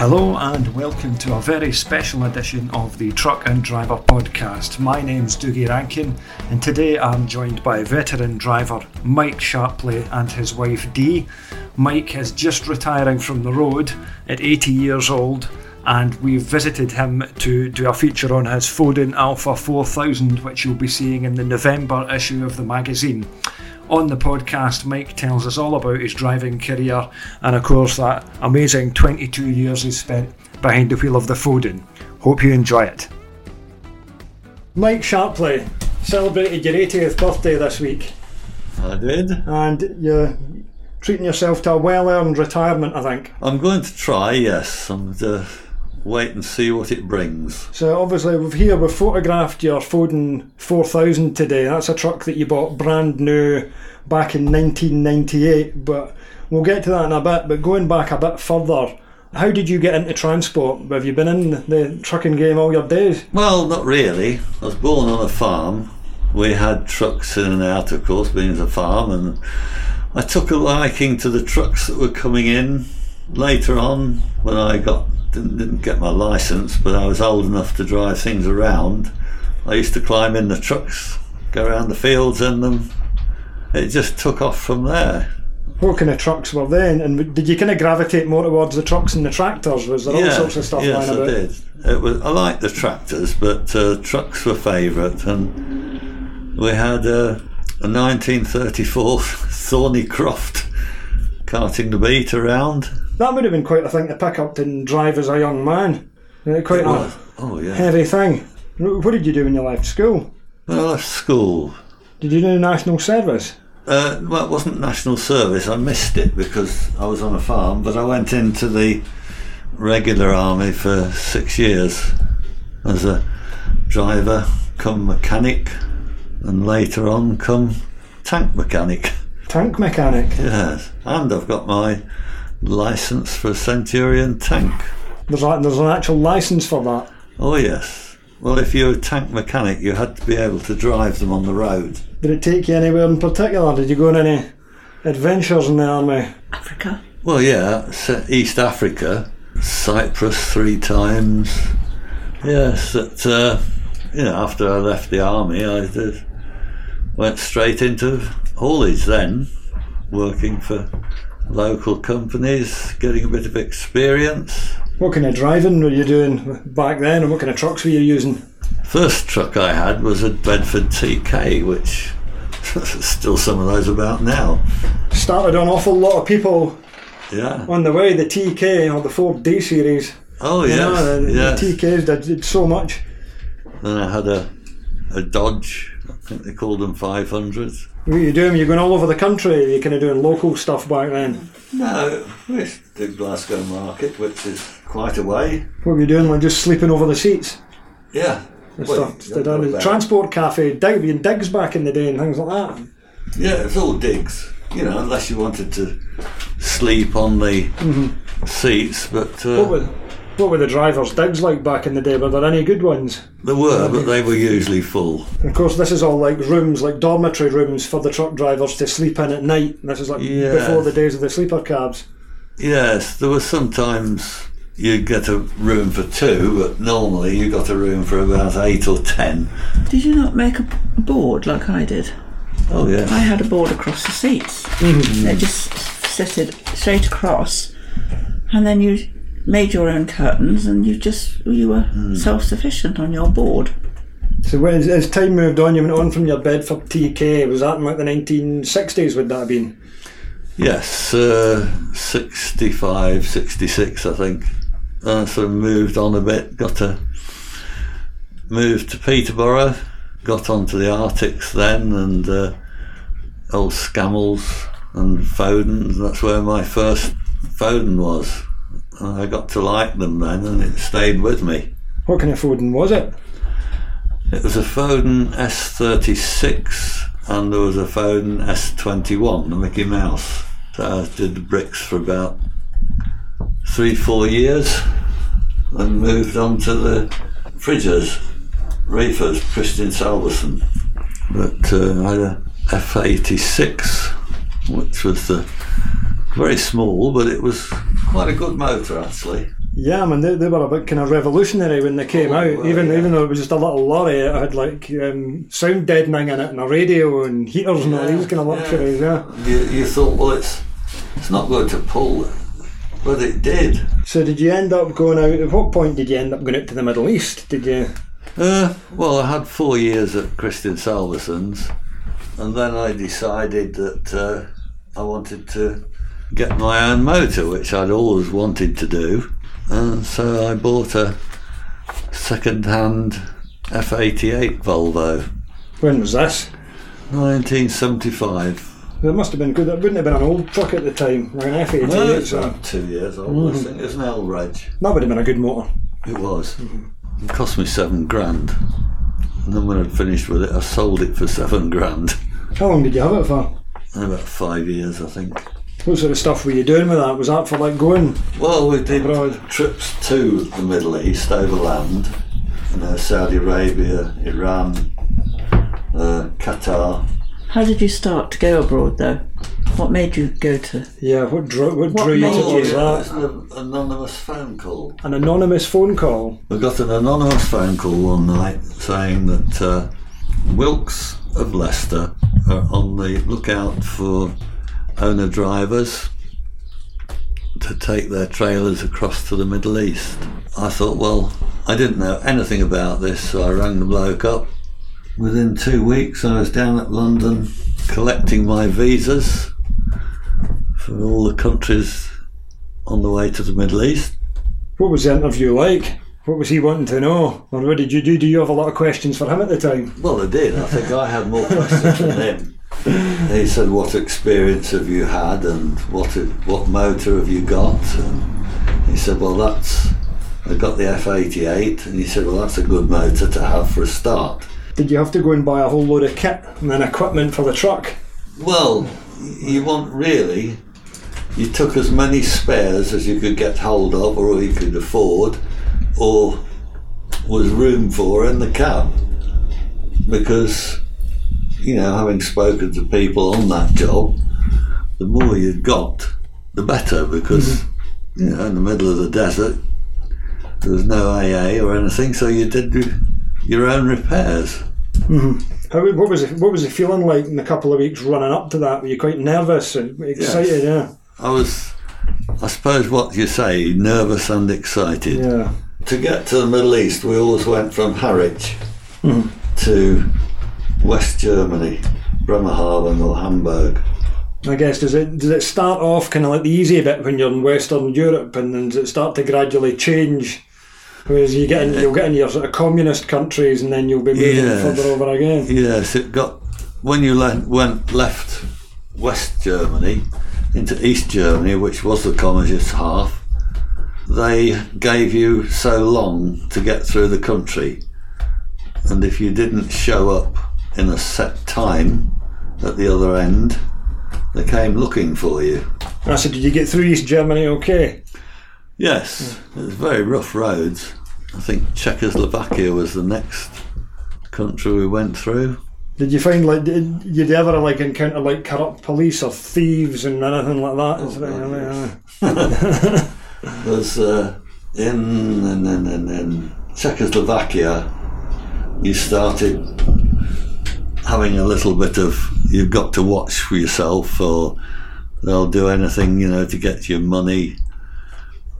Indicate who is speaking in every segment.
Speaker 1: Hello and welcome to a very special edition of the Truck and Driver podcast. My name's Doogie Rankin and today I'm joined by veteran driver Mike Sharpley and his wife Dee. Mike is just retiring from the road at 80 years old and we've visited him to do a feature on his Foden Alpha 4000 which you'll be seeing in the November issue of the magazine. On the podcast, Mike tells us all about his driving career and, of course, that amazing 22 years he spent behind the wheel of the Foden. Hope you enjoy it. Mike Sharpley celebrated your 80th birthday this week,
Speaker 2: I did.
Speaker 1: and you're treating yourself to a well earned retirement, I think.
Speaker 2: I'm going to try, yes. I'm to wait and see what it brings.
Speaker 1: So, obviously, we've here we've photographed your Foden 4000 today. That's a truck that you bought brand new back in 1998, but we'll get to that in a bit. But going back a bit further, how did you get into transport? Have you been in the trucking game all your days?
Speaker 2: Well, not really. I was born on a farm. We had trucks in and out, of course, being a farm, and I took a liking to the trucks that were coming in later on when I got didn't, didn't get my license, but I was old enough to drive things around. I used to climb in the trucks, go around the fields in them. It just took off from there.
Speaker 1: What kind of trucks were then? And did you kind of gravitate more towards the trucks and the tractors? Was there all sorts of stuff
Speaker 2: yes,
Speaker 1: lying
Speaker 2: I did. It was. I liked the tractors, but uh, trucks were favourite, and we had uh, a 1934 Thornycroft carting the beet around.
Speaker 1: That would have been quite a thing to pick up and drive as a young man. Uh, Quite a
Speaker 2: Oh yeah.
Speaker 1: heavy thing. What did you do when you left school?
Speaker 2: Well, I left school.
Speaker 1: Did you do national service?
Speaker 2: Uh, well, it wasn't national service. I missed it because I was on a farm, but I went into the regular army for six years as a driver, come mechanic, and later on come tank mechanic.
Speaker 1: Tank mechanic.
Speaker 2: Yes, and I've got my license for a Centurion tank.
Speaker 1: There's, a, there's an actual license for that.
Speaker 2: Oh yes. Well, if you're a tank mechanic, you had to be able to drive them on the road.
Speaker 1: Did it take you anywhere in particular? Did you go on any adventures in the army?
Speaker 3: Africa.
Speaker 2: Well, yeah, s- East Africa, Cyprus three times. Yes, that uh, you know, after I left the army, I did, went straight into haulage. Then, working for local companies, getting a bit of experience.
Speaker 1: What kind of driving were you doing back then, and what kind of trucks were you using?
Speaker 2: First truck I had was a Bedford TK, which still some of those about now.
Speaker 1: Started on an awful lot of people
Speaker 2: Yeah.
Speaker 1: on the way. The TK or the Ford D series.
Speaker 2: Oh yeah,
Speaker 1: know, the,
Speaker 2: yes.
Speaker 1: the TKs did, did so much.
Speaker 2: Then I had a a Dodge. I think they called them 500s.
Speaker 1: What were you doing? Were you going all over the country? Were you kind of doing local stuff back then?
Speaker 2: No, we did Glasgow Market, which is quite a way.
Speaker 1: What were you doing? Like just sleeping over the seats?
Speaker 2: Yeah.
Speaker 1: and
Speaker 2: Well,
Speaker 1: stuff. down in transport cafe, dig, being digs back in the day and things like that.
Speaker 2: Yeah, it's all digs. You know, unless you wanted to sleep on the seats, but
Speaker 1: Mm-hmm.
Speaker 2: Uh,
Speaker 1: what were the drivers' digs like back in the day? Were there any good ones?
Speaker 2: there were, but they were usually full.
Speaker 1: And of course, this is all like rooms, like dormitory rooms for the truck drivers to sleep in at night. This is like
Speaker 2: Yeah.
Speaker 1: before the days of the sleeper cabs.
Speaker 2: Yes, there was sometimes you'd get a room for two, but normally you got a room for about eight or ten.
Speaker 3: Did you not make a board like I did?
Speaker 2: Oh yeah.
Speaker 3: I had a board across the seats. Mm-hmm. They just set it straight across, and then you made your own curtains, and you just you were self-sufficient on your board.
Speaker 1: So when, as time moved on, you went on from your Bedford TK. Was that in like the 1960s? Would that have been?
Speaker 2: Yes, uh, 65, 66, I think. Uh, so moved on a bit, got to move to Peterborough, got onto the Arctics then, and uh, old Scammells and Fodens. That's where my first Foden was. I got to like them then, and it stayed with me.
Speaker 1: What kind of Foden was it?
Speaker 2: It was a Foden S36 and there was a Foden S21, the Mickey Mouse. So I did the bricks for about three, four years and moved on to the Fridges, Reefers, Christian Salvesen. But uh, I had a F86, which was the very small, but it was quite a good motor actually.
Speaker 1: Yeah, I mean, they, they were a bit kind of revolutionary when they came
Speaker 2: Oh,
Speaker 1: out.
Speaker 2: well,
Speaker 1: even
Speaker 2: yeah.
Speaker 1: even though it was just a little lorry, it had like um, sound deadening in it and a radio and heaters and all these kind of luxuries. Yeah.
Speaker 2: You, you thought, well, it's it's not going to pull, but it did.
Speaker 1: So did you end up going out? At what point did you end up going out to the Middle East? Did you?
Speaker 2: Uh, well, I had four years at Christian Salvesen's, and then I decided that uh, I wanted to get my own motor, which I'd always wanted to do, and so I bought a second-hand F88 Volvo,
Speaker 1: When was this?
Speaker 2: 1975.
Speaker 1: It must have been good. It wouldn't have been an old truck at the time, like an F88.
Speaker 2: No, it's
Speaker 1: So
Speaker 2: two years old. I mm-hmm. think it's an L reg.
Speaker 1: that would have been a good motor.
Speaker 2: It was. Mm-hmm. It cost me seven grand. And then when I'd finished with it, I sold it for seven grand.
Speaker 1: How long did you have it for?
Speaker 2: About five years, I think.
Speaker 1: What sort of stuff were you doing with that? Was that for like going?
Speaker 2: Well, we did
Speaker 1: Abroad.
Speaker 2: trips to the Middle East overland. You know, Saudi Arabia, Iran, uh, Qatar.
Speaker 3: How did you start to go abroad though? What made you go to?
Speaker 1: Yeah, what drew what,
Speaker 3: What
Speaker 1: drew you to do
Speaker 2: it
Speaker 1: that?
Speaker 2: was an anonymous phone call.
Speaker 1: An anonymous phone call.
Speaker 2: We got an anonymous phone call one night saying that uh, Wilkes of Leicester are on the lookout for owner drivers to take their trailers across to the Middle East. I thought, well, I didn't know anything about this, so I rang the bloke up. Within two weeks, I was down at London collecting my visas for all the countries on the way to the Middle East.
Speaker 1: What was the interview like? What was he wanting to know? Or what did you do? Do you have a lot of questions for him at the time?
Speaker 2: Well, I did. I think I had more questions than him. He said, "What experience have you had, and what what motor have you got?" And he said, "Well, that's I got the F88," and he said, "Well, that's a good motor to have for a start."
Speaker 1: Did you have to go and buy a whole load of kit and then equipment for the truck?
Speaker 2: Well, you want really. You took as many spares as you could get hold of, or you could afford, or was room for in the cab. Because, you know, having spoken to people on that job, the more you'd got, the better. Because, mm-hmm. you know, in the middle of the desert, there was no AA or anything, so you did your own repairs. Mm-hmm.
Speaker 1: How, what was it? What was it feeling like in a couple of weeks running up to that? Were you quite nervous and excited? Yeah,
Speaker 2: I was, I suppose, what you say, nervous and excited.
Speaker 1: yeah.
Speaker 2: To get to the Middle East, we always went from Harwich mm-hmm. to West Germany, Bremerhaven or Hamburg.
Speaker 1: I guess does it does it start off kind of like the easy bit when you're in Western Europe, and then does it start to gradually change? Whereas you get in, you'll get in your sort of communist countries, and then you'll be moving
Speaker 2: Yes.
Speaker 1: further over again.
Speaker 2: Yes, it got when you le- went left West Germany into East Germany, which was the communist half. They gave you so long to get through the country, and if you didn't show up in a set time at the other end, they came looking for you.
Speaker 1: And I said, did you get through East Germany okay?
Speaker 2: Yes, it was very rough roads. I think Czechoslovakia was the next country we went through.
Speaker 1: Did you find like did you ever like encounter like corrupt police or thieves and anything like that? Is it-
Speaker 2: God, was uh, in, in, in, in, in Czechoslovakia, you started having a little bit of you've got to watch for yourself, or they'll do anything you know to get your money.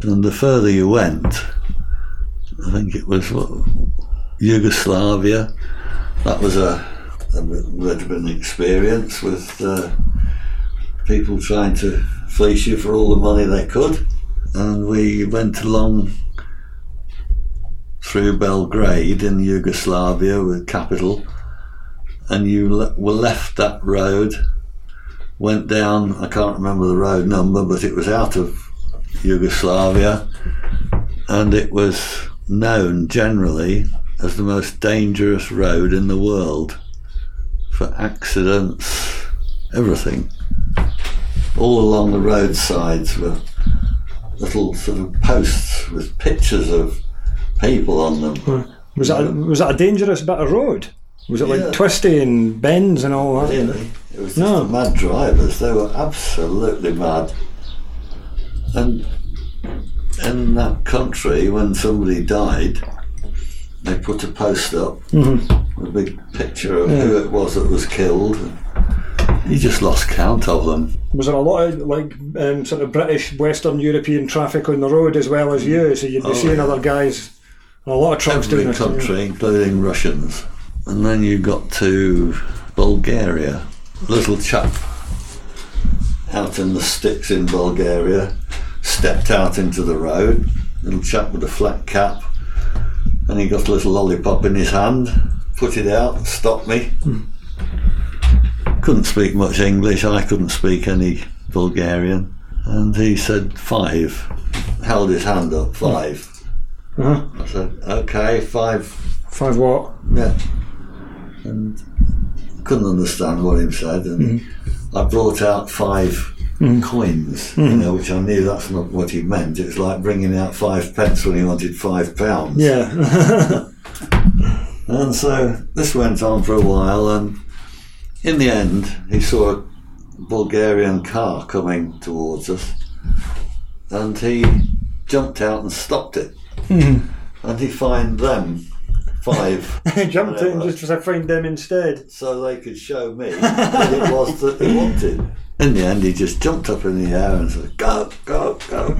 Speaker 2: And the further you went, I think it was what, Yugoslavia. That was a, a bit of an experience with uh, people trying to fleece you for all the money they could. And we went along through Belgrade in Yugoslavia, with capital, and you le- were left that road, went down, I can't remember the road number, but it was out of Yugoslavia, and it was known generally as the most dangerous road in the world for accidents, everything. All along the roadsides were little sort of posts with pictures of people on them. Hmm.
Speaker 1: Was that was that a dangerous bit of road? Was it
Speaker 2: Yeah.
Speaker 1: like twisty and bends and all that?
Speaker 2: Really, it was
Speaker 1: No.
Speaker 2: the mad drivers. They were absolutely mad, and in that country, when somebody died, they put a post up
Speaker 1: Mm-hmm.
Speaker 2: with a big picture of who it was that was killed. You just lost count of them.
Speaker 1: Was there a lot of like um, sort of British, Western European traffic on the road as well as you? So you'd be
Speaker 2: Oh,
Speaker 1: seeing
Speaker 2: yeah.
Speaker 1: other guys, a lot of trucks
Speaker 2: Every
Speaker 1: doing this.
Speaker 2: country, including Russians. And then you got to Bulgaria. Little chap out in the sticks in Bulgaria stepped out into the road. Little chap with a flat cap. And he got a little lollipop in his hand, put it out, stopped me. Couldn't speak much English, I couldn't speak any Bulgarian. And he said five. Held his hand up, five.
Speaker 1: Uh-huh.
Speaker 2: I said, okay, five
Speaker 1: Five what?
Speaker 2: yeah. And couldn't understand what he said, and mm-hmm. I brought out five mm-hmm. coins, you mm-hmm. know, which I knew that's not what he meant. It was like bringing out five pence when he wanted five pounds.
Speaker 1: Yeah.
Speaker 2: And so this went on for a while, and in the end, he saw a Bulgarian car coming towards us, and he jumped out and stopped it. And he fined them five
Speaker 1: Jumped in
Speaker 2: Whatever.
Speaker 1: just to find them instead.
Speaker 2: so they could show me what it was that he wanted. In the end, he just jumped up in the air and said, "Go, go, go!"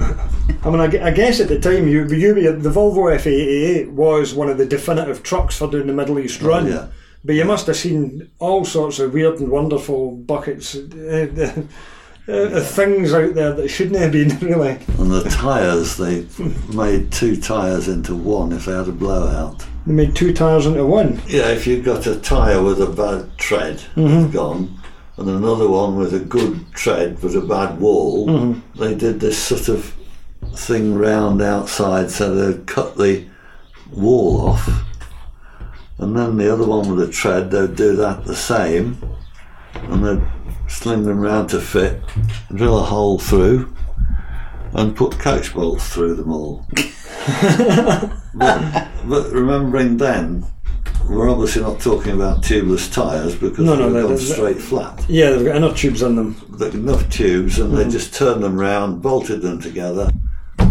Speaker 1: I mean, I, I guess at the time, you, you the Volvo F88 was one of the definitive trucks for doing the Middle East oh, run.
Speaker 2: Oh, yeah.
Speaker 1: But you must have seen all sorts of weird and wonderful buckets, uh, uh, things out there that shouldn't have been, really.
Speaker 2: And the tyres, they made two tyres into one if they had a blowout.
Speaker 1: They made two tyres into one.
Speaker 2: Yeah, if you've got a tyre with a bad tread, gone, and another one with a good tread but a bad wall, they did this sort of thing round outside so they'd cut the wall off. And then the other one with a tread, they'd do that the same, and they'd sling them round to fit, drill a hole through, and put coach bolts through them all. but, but remembering then, we're obviously not talking about tubeless tyres because
Speaker 1: No, no,
Speaker 2: they've
Speaker 1: they-
Speaker 2: gone straight flat.
Speaker 1: Yeah, they've got enough tubes on them.
Speaker 2: They've enough tubes and they mm-hmm. just turned them round, bolted them together.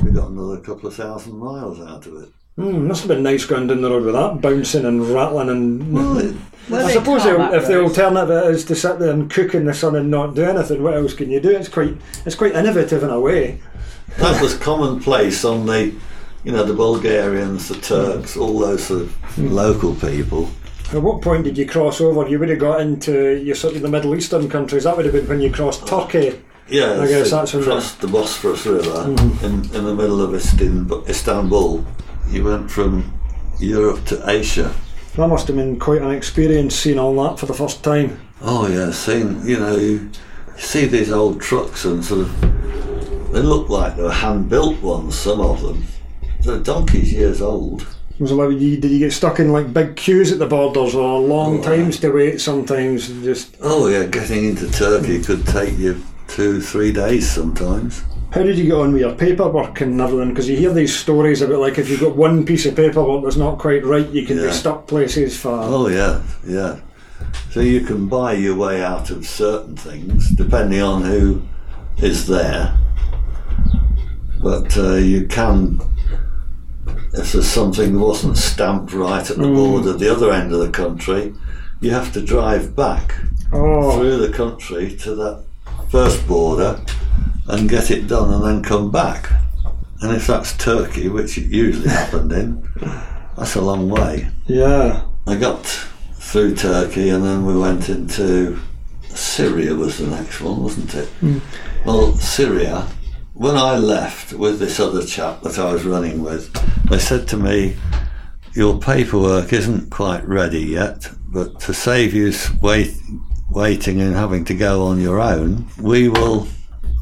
Speaker 2: We got another couple of thousand miles out of it.
Speaker 1: Mm, must have been nice going down the road with that, bouncing and rattling and.
Speaker 2: Well,
Speaker 1: I suppose
Speaker 3: tarmac
Speaker 1: if the alternative is to sit there and cook in the sun and not do anything, what else can you do? It's quite it's quite innovative in a way.
Speaker 2: that was commonplace on the, you know, the Bulgarians, the Turks, all those sort of local people.
Speaker 1: At what point did you cross over? You would have got into your sort of the Middle Eastern countries. That would have been when you crossed Turkey.
Speaker 2: Yeah,
Speaker 1: I guess
Speaker 2: so
Speaker 1: that's when the-
Speaker 2: crossed the Bosphorus River in, in the middle of Istanbul. You went from Europe to Asia.
Speaker 1: That must have been quite an experience seeing all that for the first time.
Speaker 2: Oh yeah, seeing you know you see these old trucks and sort of they look like they were hand built ones. Some of them, they're donkeys years old.
Speaker 1: Was it like you, did you get stuck in like big queues at the borders or long
Speaker 2: Oh,
Speaker 1: times to wait? Sometimes just
Speaker 2: Oh yeah, getting into Turkey could take you two, three days sometimes.
Speaker 1: How did you get on with your paperwork and everything? Because you hear these stories about like if you've got one piece of paperwork that's not quite right, you can be stuck places for.
Speaker 2: Oh yeah, yeah. So you can buy your way out of certain things depending on who is there. But uh, you can, if there's something that wasn't stamped right at the border, the other end of the country, you have to drive back
Speaker 1: Oh,
Speaker 2: through the country to that first border and get it done and then come back. And if that's Turkey, which it usually happened in, that's a long way.
Speaker 1: yeah.
Speaker 2: I got through Turkey and then we went into Syria was the next one, wasn't it? Hmm. Well, Syria, when I left with this other chap that I was running with, they said to me, Your paperwork isn't quite ready yet, but to save you wait, waiting and having to go on your own, we will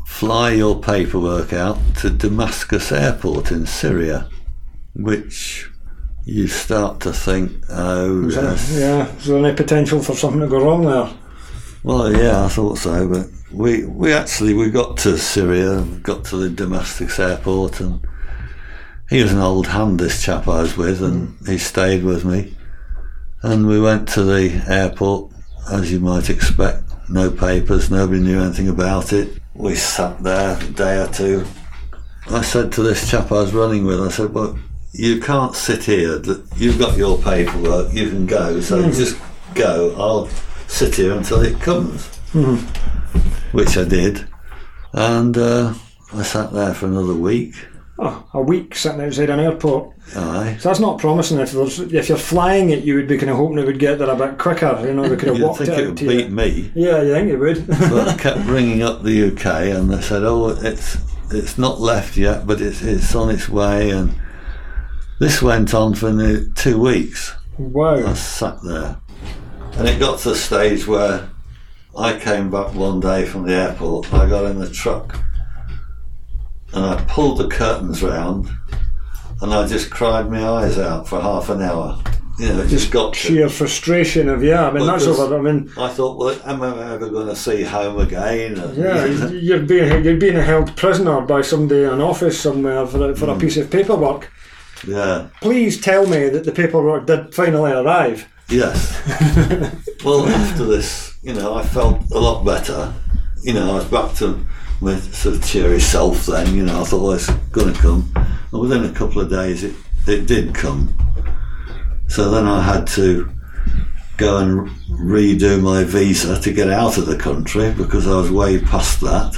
Speaker 2: fly your paperwork out to Damascus Airport in Syria, which you start to think, oh,
Speaker 1: Is there- yeah. Is there any potential for something to go wrong there?
Speaker 2: Well, yeah, I thought so, but we we actually we got to Syria, got to the Damascus airport, and he was an old hand. This chap I was with, and mm. he stayed with me, and we went to the airport, as you might expect. No papers, nobody knew anything about it. We sat there a day or two, I said to this chap I was running with, I said, well, you can't sit here. You've got your paperwork. You can go. So just go. I'll sit here until it comes. Which I did, and uh, I sat there for another week.
Speaker 1: Oh, a week sitting outside an airport.
Speaker 2: Aye.
Speaker 1: So that's not promising. If there's, if you're flying it, you would be kind of hoping it would get there a bit quicker. You know, they could have walked
Speaker 2: think
Speaker 1: it
Speaker 2: it would beat
Speaker 1: you.
Speaker 2: me.
Speaker 1: Yeah, you think it would.
Speaker 2: but I kept ringing up the UK and they said, "Oh, it's it's not left yet, but it's it's on its way." And this went on for nearly two weeks.
Speaker 1: Wow!
Speaker 2: I sat there, and it got to the stage where I came back one day from the airport. I got in the truck, and I pulled the curtains round, and I just cried my eyes out for half an hour. You know, it just got to.
Speaker 1: Sheer frustration of yeah. I mean, that's over. I mean,
Speaker 2: I thought, well, am I ever going to see home again? And-
Speaker 1: yeah, you're being you're being held prisoner by somebody in an office somewhere for a, for
Speaker 2: Hmm.
Speaker 1: a piece of paperwork.
Speaker 2: yeah.
Speaker 1: Please tell me that the paperwork did finally arrive.
Speaker 2: Yes. well, after this, you know, I felt a lot better. You know, I was back to my sort of cheery self then. You know, I thought, well, it's going to come. And within a couple of days, it, it did come. So then I had to go and redo my visa to get out of the country because I was way past that.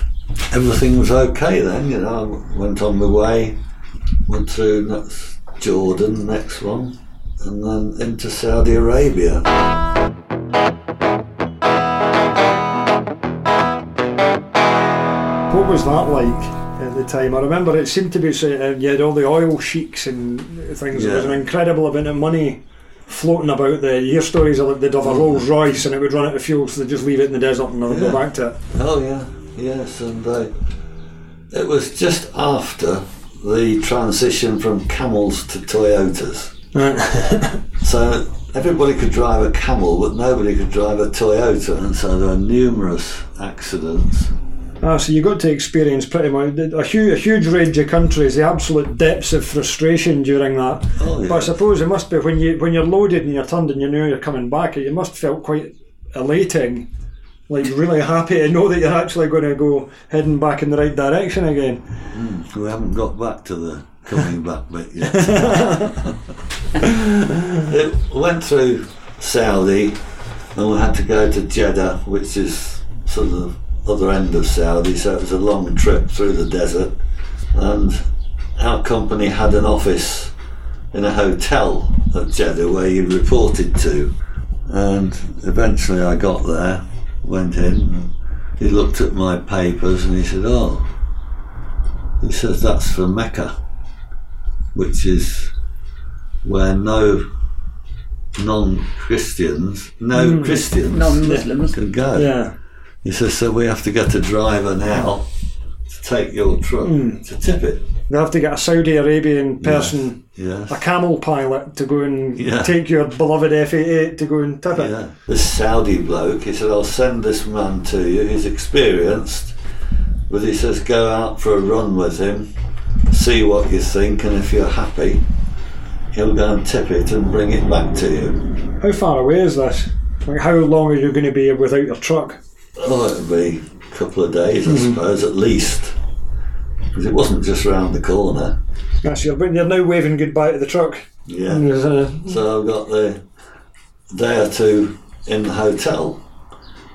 Speaker 2: Everything was okay then, you know. I went on my way, went through next Jordan, next one, and then into Saudi Arabia.
Speaker 1: What was that like at the time? I remember it seemed to be uh, you had all the oil sheiks and things. There was an incredible amount of money floating about there. You hear stories of like they'd have a Rolls Royce and it would run out of fuel, so they'd just leave it in the desert and never
Speaker 2: Yeah.
Speaker 1: go back to it.
Speaker 2: Oh yeah, yes, and uh, it was just after the transition from camels to Toyotas. So everybody could drive a camel, but nobody could drive a Toyota, and so there were numerous accidents.
Speaker 1: Ah, so you got to experience pretty much a huge, a huge range of countries, the absolute depths of frustration during that.
Speaker 2: Oh,
Speaker 1: But I suppose it must be when you when you're loaded and you're turned and you know you're coming back. It must felt quite elating, like really happy to know that you're actually going to go heading back in the right direction again.
Speaker 2: We haven't got back to the coming back bit yet. it went through Saudi, and we had to go to Jeddah, which is sort of other end of Saudi. So it was a long trip through the desert, and our company had an office in a hotel at Jeddah where you reported to. And eventually, I got there, went in. And he looked at my papers and he said, "Oh." He says that's for Mecca, which is where no non-Christians, no hmm. Christians
Speaker 3: Non-Muslims.
Speaker 2: can go.
Speaker 1: Yeah,
Speaker 2: He says, so we have to get a driver now to take your truck hmm. to tip it.
Speaker 1: they have to get a Saudi Arabian person,
Speaker 2: Yes.
Speaker 1: a camel pilot, to go and
Speaker 2: Yeah.
Speaker 1: take your beloved F88 to go and tip it.
Speaker 2: Yeah. This Saudi bloke, he said, I'll send this man to you. He's experienced, but he says, go out for a run with him, see what you think, and if you're happy, he'll go and tip it and bring it back to you.
Speaker 1: How far away is this? Like, how long are you going to be without your truck?
Speaker 2: Oh, it'd be a couple of days, I mm-hmm. suppose, at least. Because it wasn't just round the corner.
Speaker 1: That's your, but you're now waving goodbye to the truck.
Speaker 2: Yeah.
Speaker 1: There's uh, a-
Speaker 2: So I've got the day or two in the hotel,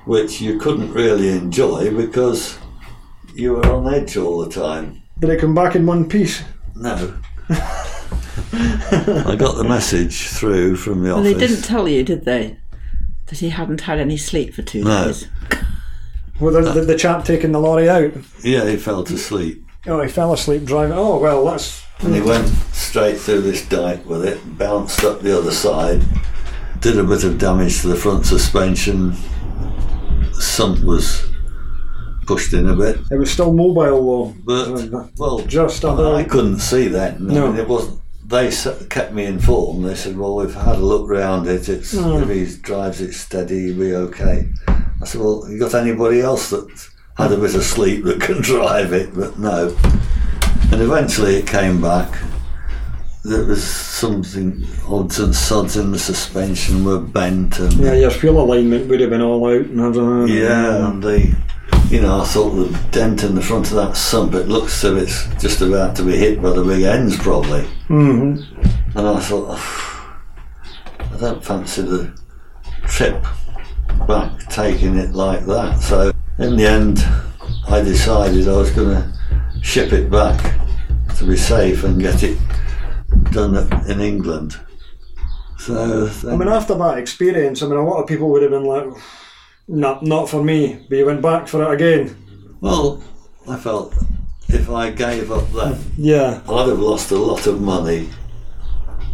Speaker 2: which you couldn't really enjoy because you were on edge all the time.
Speaker 1: Did it come back in one piece?
Speaker 2: No. I got the message through from the office.
Speaker 3: Well, they didn't tell you, did they, that he hadn't had any sleep for two
Speaker 2: No.
Speaker 3: days?
Speaker 1: Well, the, the, the chap taking the lorry out.
Speaker 2: Yeah, he fell to sleep.
Speaker 1: Oh, he fell asleep driving. Oh, well, that's.
Speaker 2: And he went straight through this dike with it, bounced up the other side, did a bit of damage to the front suspension. Sump was pushed in a bit.
Speaker 1: It was still mobile, though.
Speaker 2: But well,
Speaker 1: Just
Speaker 2: I,
Speaker 1: under.
Speaker 2: I couldn't see that. No. I mean, it wasn't. They kept me informed. They said, "Well, we've had a look round it. It's
Speaker 1: Hmm.
Speaker 2: if he drives it steady, he'll be okay." I said, "Well, you got anybody else that had a bit of sleep that can drive it?" But no. And eventually, it came back. There was something odds and sods in the suspension were bent, and
Speaker 1: Yeah, your fuel alignment would have been all out and everything.
Speaker 2: yeah, and the you know, I thought the dent in the front of that sump, it looks as if it's just about to be hit by the big ends, probably.
Speaker 1: hmm
Speaker 2: And I thought, "Oh, I don't fancy the trip back taking it like that. So in the end, I decided I was going to ship it back to be safe and get it done in England. So
Speaker 1: I mean, after that experience, I mean, a lot of people would have been like, "Not, not for me." But you went back for it again.
Speaker 2: well, I felt if I gave up then,
Speaker 1: Yeah.
Speaker 2: I'd have lost a lot of money.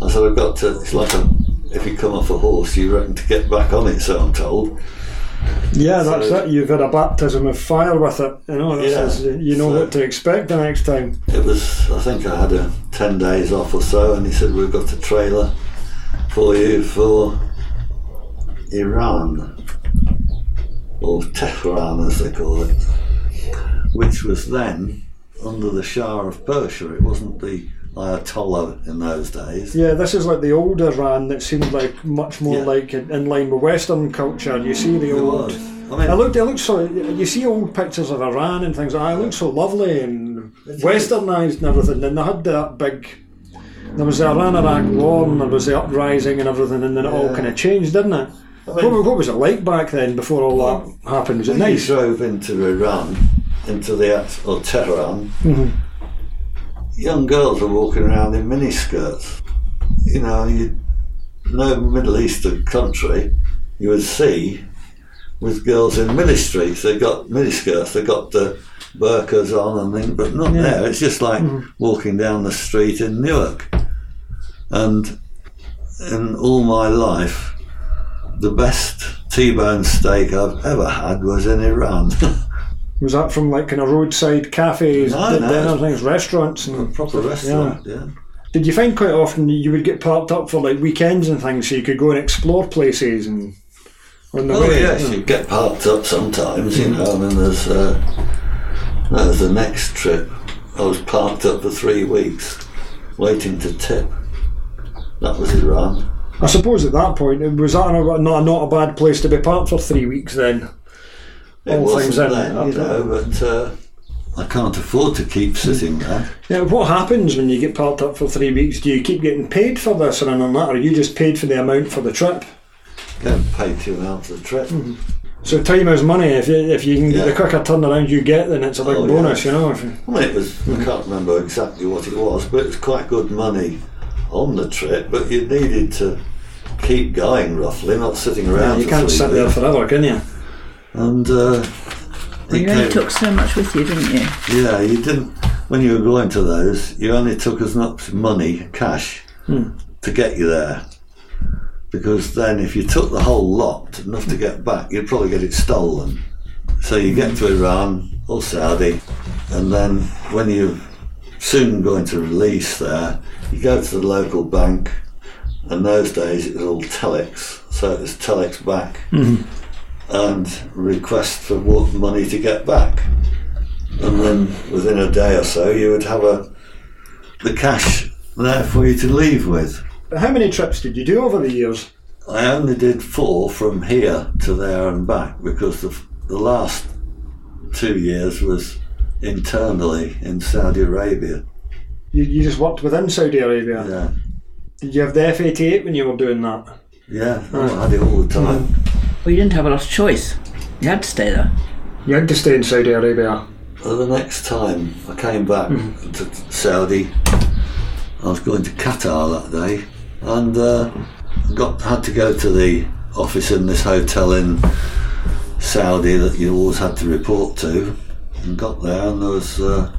Speaker 2: I said, I've got to, it's like a, if you come off a horse, you reckon to get back on it, so I'm told.
Speaker 1: Yeah, that's it. You've had a baptism of fire with it. You know, that
Speaker 2: Yeah.
Speaker 1: you know
Speaker 2: So-
Speaker 1: what to expect the next time.
Speaker 2: It was, I think I had a 10 days off or so, and he said, We've got a trailer for you for Iran, or Tehran as they call it, which was then under the Shah of Persia. It wasn't the Ayatollah in those days.
Speaker 1: Yeah, this is like the old Iran that seemed like much more
Speaker 2: Yeah.
Speaker 1: like in in line with Western culture. You see the
Speaker 2: It
Speaker 1: old.
Speaker 2: was. I mean,
Speaker 1: It looked, it looked so. You see old pictures of Iran and things like that. It looked so lovely and westernised and everything. And they had that big. There was the Iran Iraq war and there was the uprising and everything, and then it all kind of changed, didn't it?
Speaker 2: I mean-
Speaker 1: what, what was it like back then before all that happened? Was it nice?
Speaker 2: drove into Iran, into the or Tehran,
Speaker 1: Mhm.
Speaker 2: Young girls are walking around in miniskirts. You know, you no Middle Eastern country you would see with girls in mini streets. They got miniskirts, they got the burqas on and things, but not
Speaker 1: Yeah.
Speaker 2: there. It's just like mm-hmm. walking down the street in Newark. And in all my life, the best T-bone steak I've ever had was in Iran.
Speaker 1: Was that from like kind of roadside cafes,
Speaker 2: No,
Speaker 1: di-
Speaker 2: no.
Speaker 1: dinner things, restaurants? And
Speaker 2: proper restaurant, yeah. yeah.
Speaker 1: Did you find quite often you would get parked up for like weekends and things, so you could go and explore places and on the
Speaker 2: Oh
Speaker 1: way?
Speaker 2: yes, you get parked up sometimes, you know. I mean, there's uh, that was the next trip. I was parked up for three weeks, waiting to tip. That was Iran.
Speaker 1: I suppose at that point it was that not, not not a bad place to be parked for three weeks then.
Speaker 2: It
Speaker 1: All things
Speaker 2: wasn't
Speaker 1: in,
Speaker 2: then, you know, but uh, I can't afford to keep sitting there.
Speaker 1: Yeah, what happens when you get parked up for three weeks? Do you keep getting paid for this or anything like that, or you just paid for the amount for the trip?
Speaker 2: Get paid two amount for the trip.
Speaker 1: So time is money. If you, if you can get the quicker turnaround you get, then it's a big
Speaker 2: Oh,
Speaker 1: bonus,
Speaker 2: yeah.
Speaker 1: you know. If you,
Speaker 2: I mean, it was. I can't remember exactly what it was, but it was quite good money on the trip. But you needed to keep going roughly, not sitting around.
Speaker 1: you can't sit there forever, can you?
Speaker 2: And uh,
Speaker 3: Well, you only
Speaker 2: came-
Speaker 3: took so much with you, didn't you?
Speaker 2: Yeah, you didn't. When you were going to those, you only took as much money, cash, to get you there. Because then, if you took the whole lot, enough to get back, you'd probably get it stolen. So you get to Iran or Saudi, and then when you're soon going to release there, you go to the local bank. And those days it was all telex, so it was telex back and request for what money to get back and then within a day or so you would have a the cash there for you to leave with.
Speaker 1: How many trips did you do over the years?
Speaker 2: I only did four from here to there and back because the, the last two years was internally in Saudi Arabia.
Speaker 1: You, you just worked within Saudi Arabia.
Speaker 2: Yeah,
Speaker 1: Did you have the F-88 when you were doing that?
Speaker 2: yeah, oh, I had it all the time. Mm.
Speaker 3: Well, you didn't have a lot of choice. You had to stay there.
Speaker 1: You had to stay in Saudi Arabia.
Speaker 2: Well, the next time I came back to Saudi, I was going to Qatar that day, and uh, got had to go to the office in this hotel in Saudi that you always had to report to, and got there, and there was uh,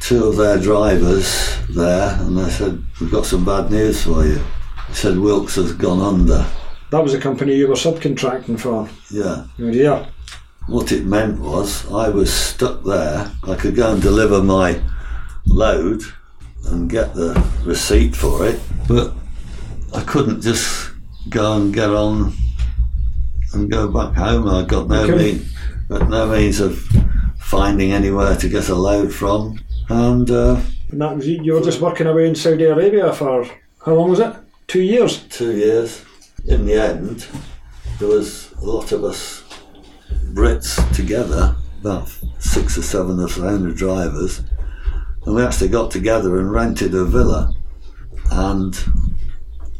Speaker 2: two of their drivers there, and they said, "We've got some bad news for you." They said Wilkes has gone under.
Speaker 1: That was a company you were subcontracting for.
Speaker 2: Yeah.
Speaker 1: Yeah.
Speaker 2: What it meant was I was stuck there. I could go and deliver my load and get the receipt for it, but I couldn't just go and get on and go back home. I got no
Speaker 1: Okay.
Speaker 2: mean, but no means of finding anywhere to get a load from, and uh,
Speaker 1: And that was you were just working away in Saudi Arabia for how long was it? Two years.
Speaker 2: two years. In the end, there was a lot of us Brits together, about six or seven of the owner drivers, and we actually got together and rented a villa. And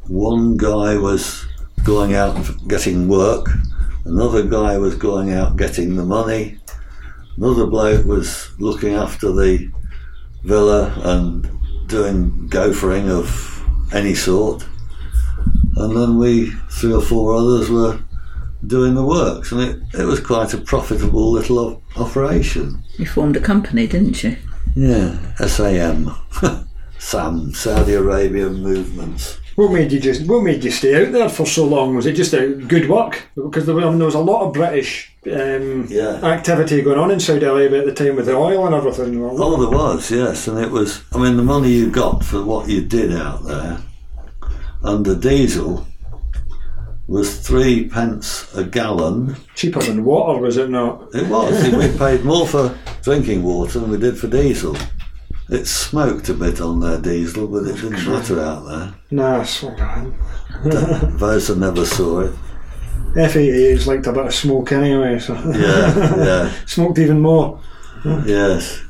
Speaker 2: one guy was going out getting work, another guy was going out getting the money, another bloke was looking after the villa and doing gophering of any sort. And then we, three or four others, were doing the works, and it, it was quite a profitable little op- operation.
Speaker 3: You formed a company, didn't you?
Speaker 2: Yeah, SAM, SAM, Saudi Arabian Movements.
Speaker 1: What made you just? What made you stay out there for so long? Was it just a good work? Because there, was- I mean, there was a lot of British um,
Speaker 2: Yeah.
Speaker 1: activity going on in Saudi Arabia at the time with the oil and everything.
Speaker 2: Oh, there was, yes, and it was. I mean, the money you got for what you did out there under diesel was three pence a gallon.
Speaker 1: Cheaper than water, was it not?
Speaker 2: It was. we paid more for drinking water than we did for diesel. It smoked a bit on their diesel, but it didn't matter out there.
Speaker 1: Nah, swear on.
Speaker 2: Vosa never saw it.
Speaker 1: F88s liked a bit of smoke anyway, so
Speaker 2: Yeah, yeah,
Speaker 1: smoked even more.
Speaker 2: yes.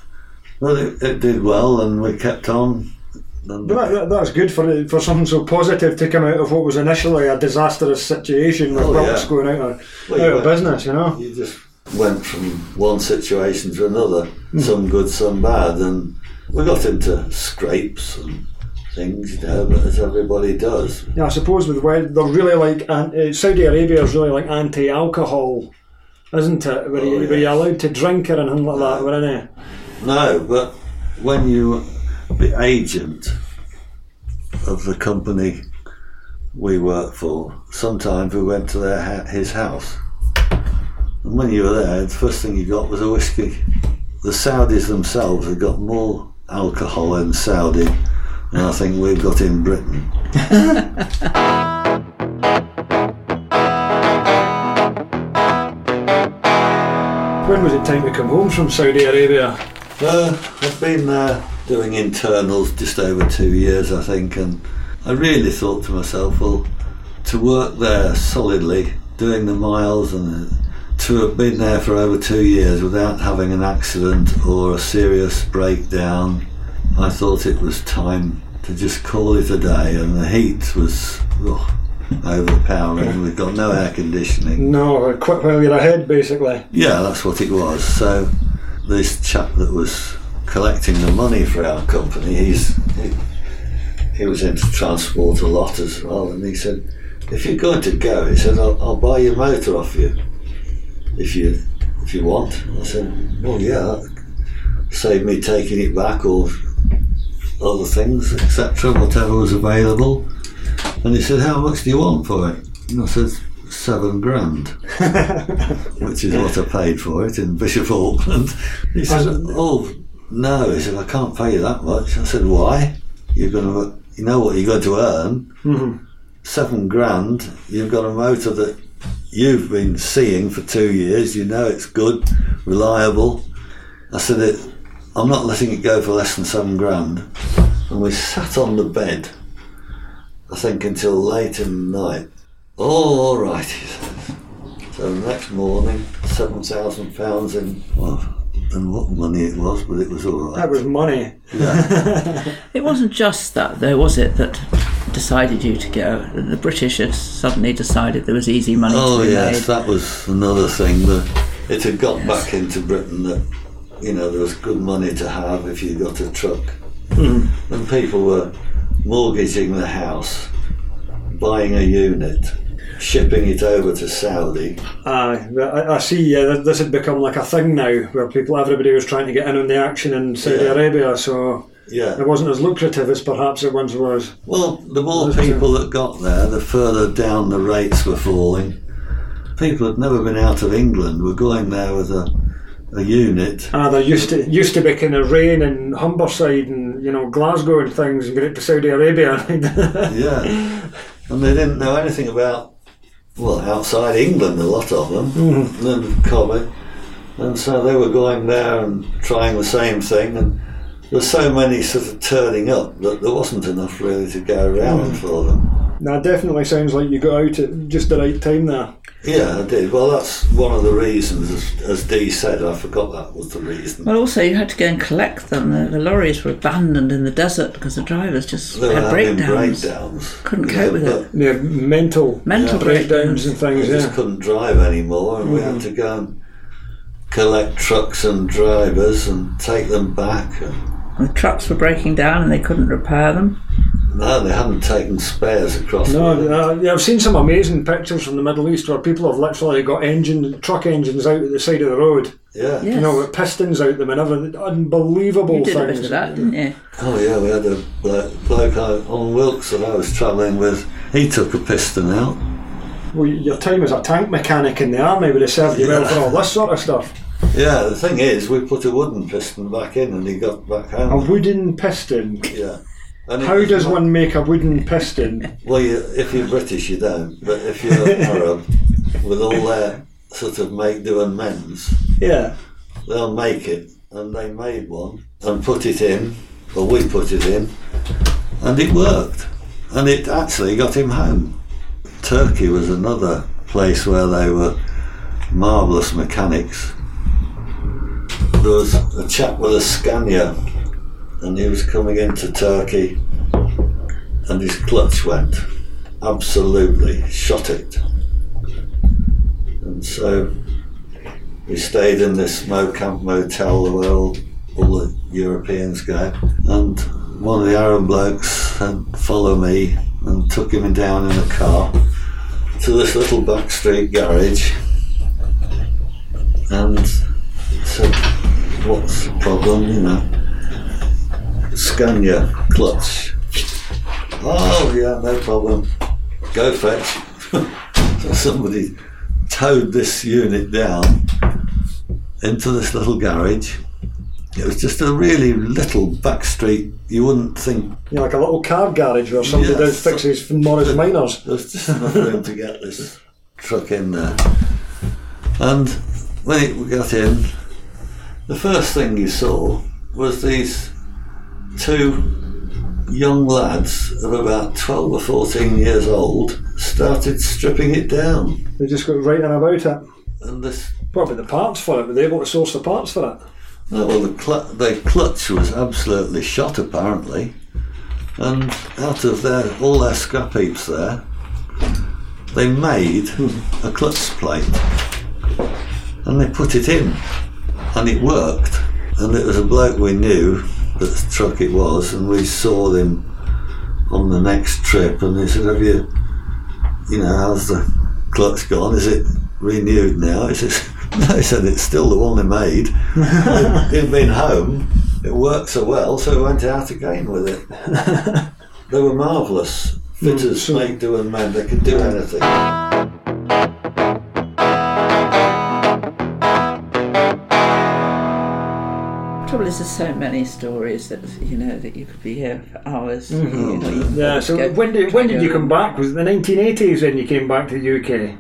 Speaker 2: Well, it, it did well, and we kept on.
Speaker 1: But that, that, that's good for for something so positive to come out of what was initially a disastrous situation with
Speaker 2: Oh,
Speaker 1: Wilkes
Speaker 2: yeah.
Speaker 1: going out of,
Speaker 2: Well,
Speaker 1: out of
Speaker 2: went-
Speaker 1: business, you know.
Speaker 2: You just went from one situation to another, some good, some bad, and we got into scrapes and things, you know, but as everybody does.
Speaker 1: Yeah, I suppose with where they're really like uh, Saudi Arabia is really like anti-alcohol, isn't it? Where, you,
Speaker 2: Oh,
Speaker 1: where you're allowed to drink or anything like that, weren't it?
Speaker 2: No, but when you the agent of the company we work for, sometimes we went to their ha- his house, and when you were there, the first thing you got was a whiskey. The Saudis themselves have got more alcohol in Saudi than I think we've got in Britain.
Speaker 1: When was it time to come home from Saudi Arabia?
Speaker 2: Uh, I've been there doing internals just over two years, I think, and I really thought to myself, well, to work there solidly, doing the miles, and to have been there for over two years without having an accident or a serious breakdown, I thought it was time to just call it a day. And the heat was oh, overpowering. We've got no air conditioning.
Speaker 1: No, uh, quit while you're ahead, basically.
Speaker 2: Yeah, that's what it was. So this chap that was collecting the money for our company, he's he, he was into transport a lot as well, and he said, "If you're going to go, he said, I'll, I'll buy your motor off you if you if you want." I said, "Well, yeah, save me taking it back or other things, etc., whatever was available." And he said, "How much do you want for it?" And I said, seven grand which is what I paid for it in Bishop Auckland. He said, "Oh no," he said, "I can't pay you that much." I said, "Why? You're going to, you know what you're going to earn?
Speaker 1: Mhm.
Speaker 2: Seven grand. You've got a motor that you've been seeing for two years. You know it's good, reliable." I said, it, "I'm not letting it go for less than seven grand." And we sat on the bed. I think until late in the night. Oh, all right, he says. So the next morning, seven thousand pounds in well, and what money it was, but it was all
Speaker 1: That was money.
Speaker 3: It wasn't just that, though, was it, that decided you to go? The British had suddenly decided there was easy money
Speaker 2: Oh
Speaker 3: to be
Speaker 2: yes,
Speaker 3: made.
Speaker 2: that was another thing. That it had got back into Britain that you know there was good money to have if you got a truck, hmm. and people were mortgaging the house, buying a unit, shipping it over to Saudi.
Speaker 1: Aye, I, I see. Yeah, this had become like a thing now, where people, everybody was trying to get in on the action in Saudi
Speaker 2: Yeah.
Speaker 1: Arabia. So
Speaker 2: Yeah.
Speaker 1: it wasn't as lucrative as perhaps it once was.
Speaker 2: Well, the more people that got there, the further down the rates were falling. People had never been out of England were going there with a, a unit.
Speaker 1: Ah, there used to used to be kind of rain in Humberside and you know Glasgow and things, and get it to Saudi Arabia.
Speaker 2: Yeah. And they didn't know anything about, well, outside England, a lot of them, mm. and Comet. And so they were going there and trying the same thing. And there were so many sort of turning up that there wasn't enough really to go around mm. for them.
Speaker 1: That definitely sounds like you got out at just the right time there.
Speaker 2: Yeah, I did. Well, that's one of the reasons, as, as Dee said. I forgot that was the reason.
Speaker 3: Well, also you had to go and collect them. The, the lorries were abandoned in the desert because the drivers just
Speaker 2: They
Speaker 3: had breakdowns.
Speaker 2: breakdowns.
Speaker 3: Couldn't
Speaker 2: Yeah,
Speaker 3: cope with it.
Speaker 1: Yeah, mental
Speaker 3: Mental
Speaker 1: breakdowns
Speaker 3: breakdowns.
Speaker 1: and things.
Speaker 2: We just couldn't drive anymore, and we had mm-hmm. to go and collect trucks and drivers and take them back. And,
Speaker 3: The trucks were breaking down and they couldn't repair them.
Speaker 2: No, they haven't taken spares across.
Speaker 1: No,
Speaker 2: the
Speaker 1: uh, yeah, I've seen some amazing pictures from the Middle East where people have literally got engine, truck engines out at the side of the road.
Speaker 2: yeah.
Speaker 3: Yes.
Speaker 1: You know, with pistons out them and everything. Unbelievable
Speaker 3: You did a
Speaker 1: things.
Speaker 3: bit of that, didn't you?
Speaker 2: Oh yeah, we had a blo- bloke out on Wilkes that I was travelling with. He took a piston out.
Speaker 1: Well, your time as a tank mechanic in the army would have served you well for all this sort of stuff.
Speaker 2: Yeah, the thing is, we put a wooden piston back in, and he got back
Speaker 1: A
Speaker 2: home.
Speaker 1: wooden piston.
Speaker 2: Yeah. And
Speaker 1: How does one make a wooden piston?
Speaker 2: Well, you, if you're British, you don't. But if you're Arab, with all their sort of make do and mends,
Speaker 1: Yeah.
Speaker 2: they'll make it. And they made one and put it in, or we put it in, and it worked. And it actually got him home. Turkey was another place where they were marvellous mechanics. There was a chap with a Scania, and he was coming into Turkey, and his clutch went. Absolutely shot it. And so we stayed in this Mocamp motel where all, all the Europeans go. And one of the Arab blokes um, said, Follow me, and took him down in a car to this little back street garage and said, What's the problem? You know, Scania clutch. Oh, yeah, no problem. Go fetch. so somebody towed this unit down into this little garage. It was just a really little back street. You wouldn't think
Speaker 1: You know, like a little car garage where somebody
Speaker 2: Yeah,
Speaker 1: does
Speaker 2: so-
Speaker 1: fixes for Morris Minors.
Speaker 2: there was just enough room to get this truck in there. And when it got in, the first thing you saw was these two young lads of about 12 or 14 years old started stripping it down.
Speaker 1: They just got right in about it.
Speaker 2: And this
Speaker 1: Probably the parts for it, but they're able to source the parts for it.
Speaker 2: No, well, the, cl- the clutch was absolutely shot, apparently, and out of their all their scrap heaps there, they made a clutch plate, and they put it in, and it worked. And it was a bloke we knew that truck it was, and we saw him on the next trip, and he said, "Have you, you know, how's the clutch gone? Is it renewed now?" He says, "No," he said, "It's still the one they made." He'd been home. It worked so well, so he went out again with it. they were marvellous. Mm, fitters,
Speaker 1: so-
Speaker 2: make do and mend. They could do anything.
Speaker 3: Trouble is, there's so many stories that you know that you could be here for hours. You know, you
Speaker 1: Mm-hmm. Yeah, so
Speaker 3: go-
Speaker 1: when did, when did you come back? Was it the 1980s when you came back to the UK?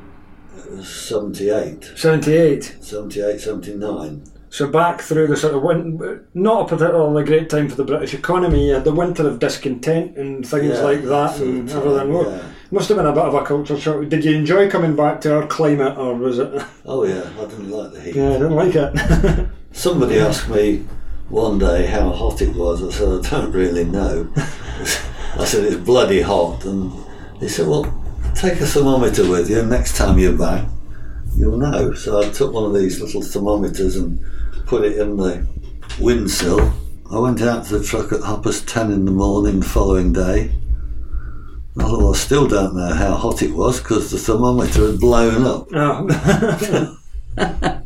Speaker 2: 78,
Speaker 1: 78.
Speaker 2: 78, 79.
Speaker 1: So back through the sort of win- not a particularly great time for the British economy. You had the winter of discontent and things
Speaker 2: Yeah,
Speaker 1: like that, and
Speaker 2: time,
Speaker 1: everything. Well,
Speaker 2: yeah.
Speaker 1: Must have been a bit of a culture shock. Did you enjoy coming back to our climate, or was it?
Speaker 2: Oh yeah, I didn't like the heat.
Speaker 1: Yeah, I didn't like it.
Speaker 2: Somebody asked me one day how hot it was. I said, I don't really know. I said, it's bloody hot. And he said, well, take a thermometer with you. Next time you're back, you'll know. So I took one of these little thermometers and put it in the windsill. I went out to the truck at half past 10 in the morning the following day. Although I still don't know how hot it was because the thermometer had blown up.
Speaker 1: oh.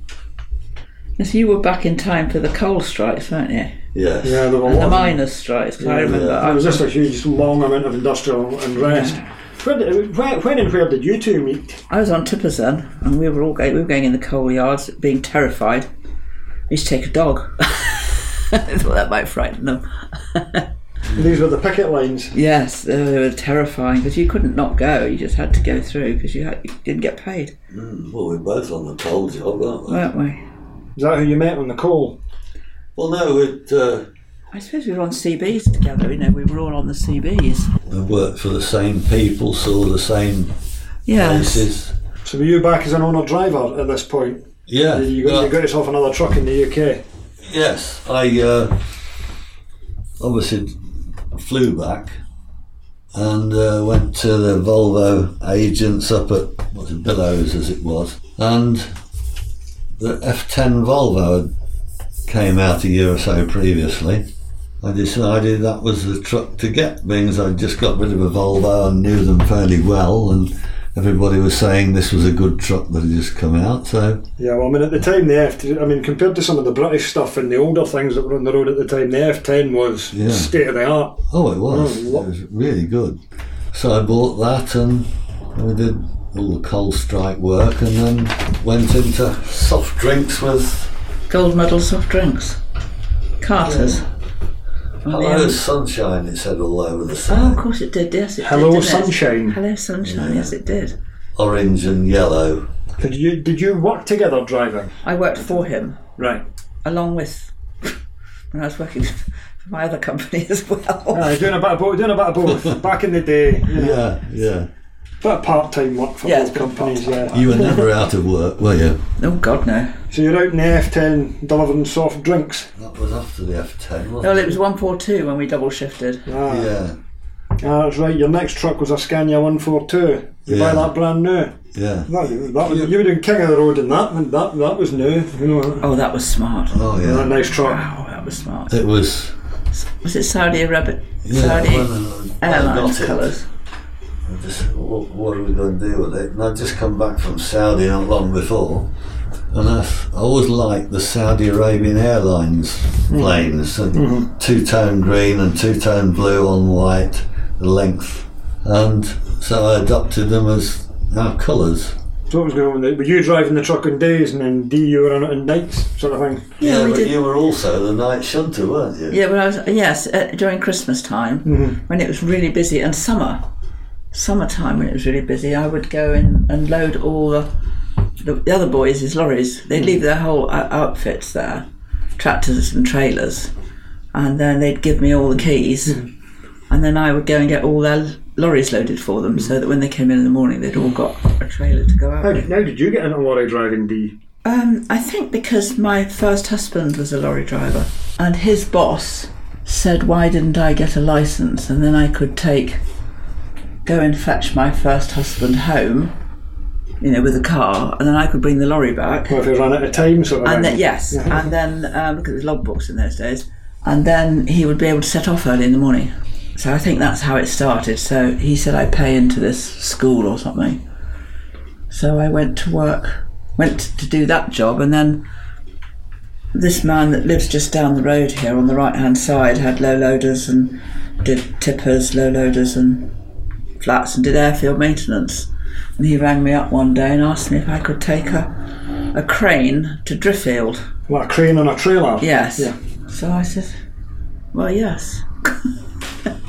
Speaker 3: Yes, you were back in time for the coal strikes, weren't you?
Speaker 2: Yes.
Speaker 1: yeah, there were
Speaker 3: And the
Speaker 1: lots-
Speaker 3: miners' strikes. 'cause I remember.
Speaker 2: yeah.
Speaker 3: I
Speaker 1: There was just a huge, long amount of industrial unrest. When, did- where, when and where did you two meet?
Speaker 3: I was on tippers and we were all going. We were going in the coal yards, being terrified. We used to take a dog. I thought that might frighten them.
Speaker 1: These were the picket lines.
Speaker 3: Yes, they were terrifying because you couldn't not go. You just had to go through because you, had, you didn't get paid,
Speaker 2: Mm, well, we're both on the coal job, aren't we?
Speaker 3: weren't we?
Speaker 1: Is that who you met on the call?
Speaker 2: Well, no, we'd, uh,
Speaker 3: I suppose we were on CBs together. You know, we were all on the CBs.
Speaker 2: We worked for the same people, saw the same
Speaker 3: Yes.
Speaker 2: places.
Speaker 1: So were you back as an owner driver at this point?
Speaker 2: Yeah.
Speaker 1: You got,
Speaker 2: well,
Speaker 1: you got yourself another truck in the UK.
Speaker 2: Yes, I uh, obviously flew back and uh, went to the Volvo agents up at what's it, Billows as it was, and the F10 Volvo had came out a year or so previously. I decided that was the truck to get, being as I'd just got rid of a Volvo and knew them fairly well, and everybody was saying this was a good truck that had just come out. So
Speaker 1: Yeah, well, I mean, at the time, the F, I mean, compared to some of the British stuff and the older things that were on the road at the time, the F10 was
Speaker 2: Yeah.
Speaker 1: state of the art.
Speaker 2: Oh, it was.
Speaker 1: Oh,
Speaker 2: it was really good. So I bought that and we did all the coal strike work and then went into soft drinks with
Speaker 3: Gold medal soft drinks. Carter's. On the
Speaker 2: Hello
Speaker 3: end.
Speaker 2: Sunshine, it said all over the
Speaker 3: Oh, of course it did. Yes, it
Speaker 1: Hello,
Speaker 3: did. didn't it?
Speaker 1: Sunshine.
Speaker 3: Hello, sunshine. Yes, it did.
Speaker 2: Orange and yellow.
Speaker 1: Did you did you work together driving?
Speaker 3: I worked for him,
Speaker 1: Right.
Speaker 3: along with when I was working for my other company as well.
Speaker 1: Aye, doing a bit of both. Doing a bit of both. Back in the day, you know,
Speaker 2: Yeah, yeah.
Speaker 1: Bit of part time work for
Speaker 3: Yeah,
Speaker 1: both
Speaker 3: it's a bit of
Speaker 1: companies. Yeah.
Speaker 2: You were never out of work, were you?
Speaker 3: Oh God, no.
Speaker 1: So you're out in the F10 delivering soft drinks.
Speaker 2: That was after the F10, wasn't
Speaker 3: Well,
Speaker 2: it?
Speaker 3: it was one four two when we double shifted.
Speaker 1: Ah,
Speaker 2: Yeah,
Speaker 1: ah, that's right. Your next truck was a Scania 142. You
Speaker 2: Yeah.
Speaker 1: buy that brand new.
Speaker 2: yeah.
Speaker 1: That, that was, you were doing King of the Road in that, and that that was new. You know,
Speaker 3: Oh, that was smart.
Speaker 2: Oh, yeah.
Speaker 1: that
Speaker 2: yeah.
Speaker 1: nice truck.
Speaker 3: Wow, that was smart.
Speaker 2: It was.
Speaker 3: Was it Saudi Arabia?
Speaker 2: Yeah,
Speaker 3: Saudi
Speaker 2: when I
Speaker 3: Airlines
Speaker 2: got it.
Speaker 3: colours.
Speaker 2: I just, what, what are we going to do with it? And I'd just come back from Saudi not long before, and I, I always liked the Saudi Arabian Airlines planes, and two-tone green and two-tone blue on white, the length, and so I adopted them as our colours.
Speaker 1: So what was going on? there? Were you driving the truck on days, and then D you were on it on nights, sort of thing?
Speaker 3: Yeah, we
Speaker 2: but
Speaker 3: did.
Speaker 2: you were also the night shunter, weren't you?
Speaker 3: Yeah, but I was yes uh, during Christmas time when it was really busy and summer, summertime when it was really busy. I would go in and load all the the, the other boys' lorries. They'd leave their whole uh, outfits there, tractors and trailers, and then they'd give me all the keys, and then I would go and get all their lorries loaded for them, so that when they came in in the morning, they'd all got a trailer to go out.
Speaker 1: How, how did you get into lorry driving, D?
Speaker 3: Um, I think because my first husband was a lorry driver, and his boss said, "Why didn't I get a license?" And then I could take, go and fetch my first husband home, you know, with a car, and then I could bring the lorry back.
Speaker 1: Well, if you ran out of time, sort of
Speaker 3: And then yes, and then um, look at the logbooks in those days, and then he would be able to set off early in the morning. So I think that's how it started. So he said I pay into this school or something. So I went to work, went to do that job, and then this man that lives just down the road here on the right hand side had low loaders and did tippers, low loaders, and flats and did airfield maintenance. And he rang me up one day and asked me if I could take a, a crane to Driffield.
Speaker 1: What, a crane on a trailer?
Speaker 3: Yes.
Speaker 1: Yeah.
Speaker 3: So I said, "Well, yes."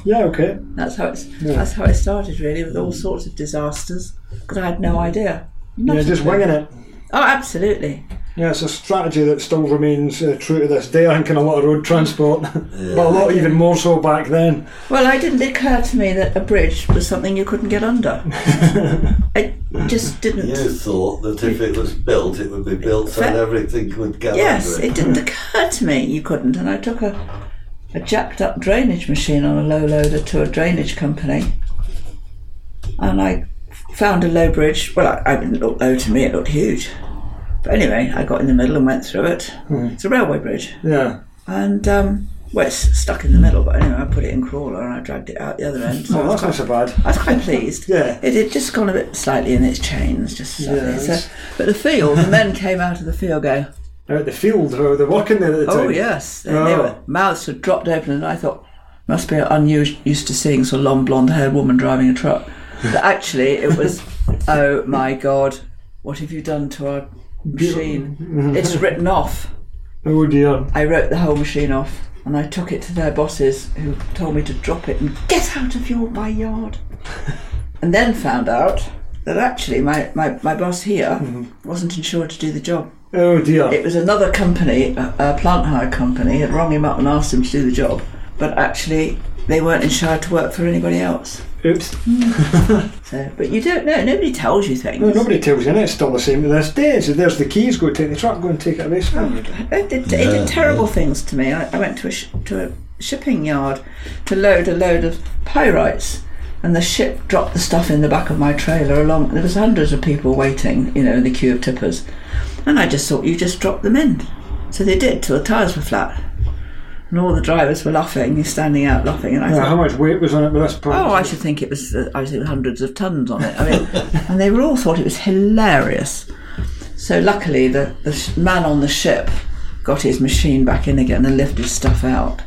Speaker 1: Yeah, okay.
Speaker 3: That's how it's. That's how it started, really, with all sorts of disasters because I had no idea.
Speaker 1: Yeah,
Speaker 3: Not
Speaker 1: just winging it.
Speaker 3: Oh, absolutely.
Speaker 1: Yeah, it's a strategy that still remains uh, true to this day, I think, in a lot of road transport. but a lot even more so back then.
Speaker 3: Well, it didn't occur to me that a bridge was something you couldn't get under. I just didn't.
Speaker 2: You thought that if it was built, it would be built so that everything would go
Speaker 3: Yes,
Speaker 2: under
Speaker 3: it didn't occur to me you couldn't, and I took a, a jacked up drainage machine on a low loader to a drainage company, and I found a low bridge. Well, I, I didn't look low to me; it looked huge. But anyway, I got in the middle and went through it. It's a railway bridge,
Speaker 1: Yeah.
Speaker 3: and um, well, it's stuck in the middle. But anyway, I put it in crawler and I dragged it out the other end. So
Speaker 1: Oh, that's
Speaker 3: quite
Speaker 1: not so bad.
Speaker 3: I was quite pleased.
Speaker 1: Yeah.
Speaker 3: It had just gone a bit slightly in its chains, just slightly.
Speaker 1: Yeah,
Speaker 3: so, but the field, the men came out of the field going,
Speaker 1: Out the field, uh, they're working there at the time.
Speaker 3: Oh yes, and
Speaker 1: Oh.
Speaker 3: they were, mouths had dropped open, and I thought must be unused used to seeing sort of long blonde-haired woman driving a truck. But actually, it was oh my god, what have you done to our machine? It's written off.
Speaker 1: Oh dear.
Speaker 3: I wrote the whole machine off, and I took it to their bosses, who told me to drop it and get out of your my yard. and then found out that actually my, my, my boss here mm-hmm. wasn't insured to do the job.
Speaker 1: Oh dear.
Speaker 3: It was another company, a, a plant hire company, had rung him up and asked him to do the job, but actually they weren't insured to work for anybody else.
Speaker 1: Oops.
Speaker 3: So, but you don't know. Nobody tells you things.
Speaker 1: No, nobody tells you, and it's still the same to this day. So there's the keys. Go take the truck. Go and take it away. So
Speaker 3: It did, it
Speaker 2: Yeah,
Speaker 3: did terrible things to me. I, I went to a, sh- to a shipping yard to load a load of pyrites, and the ship dropped the stuff in the back of my trailer. Along there was hundreds of people waiting, you know, in the queue of tippers, and I just thought you just drop them in. So they did till the tyres were flat, and all the drivers were laughing, he's standing out laughing, and I
Speaker 1: Yeah,
Speaker 3: thought.
Speaker 1: how much weight was on it by this point?
Speaker 3: Oh, I should think it was. Uh, I think hundreds of tons on it. I mean, and they were all thought it was hilarious. So luckily, the the man on the ship got his machine back in again and lifted stuff out,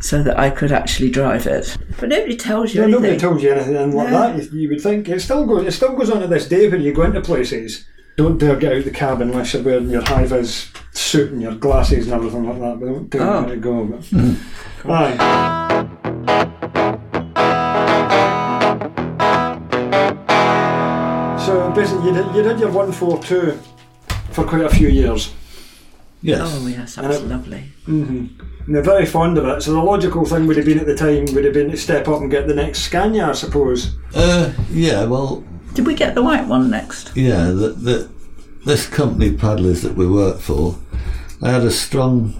Speaker 3: so that I could actually drive it. But nobody tells you
Speaker 1: Yeah, nobody
Speaker 3: anything.
Speaker 1: told you anything like that. You, you would think it still goes. It still goes on to this day when you go into places. Don't dare get out the cab unless you're wearing your high vis suit and your glasses and everything like that. But don't tell
Speaker 3: Oh.
Speaker 1: you where to go. But. Aye. So basically, you did, you did your one four two for quite a few years.
Speaker 2: Yes.
Speaker 3: Oh yes, that
Speaker 1: And
Speaker 3: was
Speaker 1: it-
Speaker 3: lovely.
Speaker 1: Mm-hmm. And they're very fond of it. So the logical thing would have been at the time would have been to step up and get the next Scania, I suppose.
Speaker 2: Uh, yeah, well,
Speaker 3: Did we get the white one next?
Speaker 2: yeah, the, the, this company paddlers that we worked for, they had a strong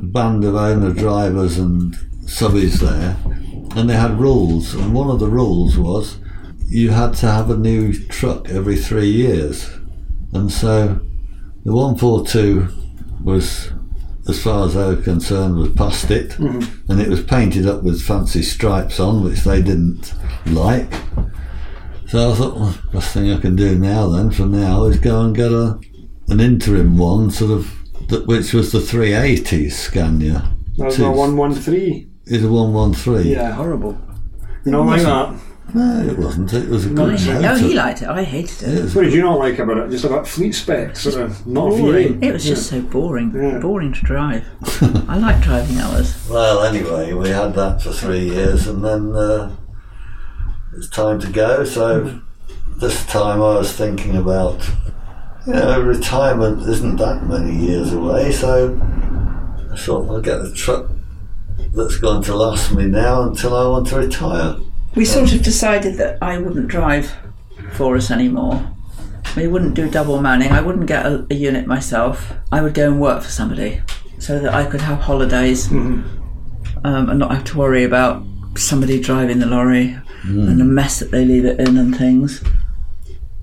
Speaker 2: band of owner drivers and subbies there, and they had rules. And one of the rules was you had to have a new truck every three years. And so the 142 was, as far as they were concerned, was past it, mm-hmm. and it was painted up with fancy stripes on, which they didn't like. So I thought, well, best thing I can do now then, for now, is go and get a an interim one, sort of, that, which was the 380 Scania.
Speaker 1: That was
Speaker 2: Two.
Speaker 1: my one one three.
Speaker 2: Is a 113.
Speaker 1: Yeah,
Speaker 3: Horrible.
Speaker 1: you don't like that.
Speaker 2: No, it wasn't. It was a
Speaker 3: No,
Speaker 2: good
Speaker 3: he,
Speaker 2: motor.
Speaker 3: oh, he liked it. I hated
Speaker 2: It
Speaker 3: it.
Speaker 1: What did you not like about it? Just about fleet specs, sort of not a
Speaker 3: Boring.
Speaker 1: V8.
Speaker 3: It was just so boring.
Speaker 1: Yeah.
Speaker 3: Boring to drive. I like driving ours.
Speaker 2: Well, anyway, we had that for three years, and then uh, it's time to go. So this time I was thinking about, you know, retirement isn't that many years away. So I thought I'll get a truck that's going to last me now until I want to retire.
Speaker 3: We sort of decided that I wouldn't drive for us anymore. We wouldn't do double manning. I wouldn't get a, a unit myself. I would go and work for somebody so that I could have holidays um, and not have to worry about somebody driving the lorry and the mess that they leave it in and things.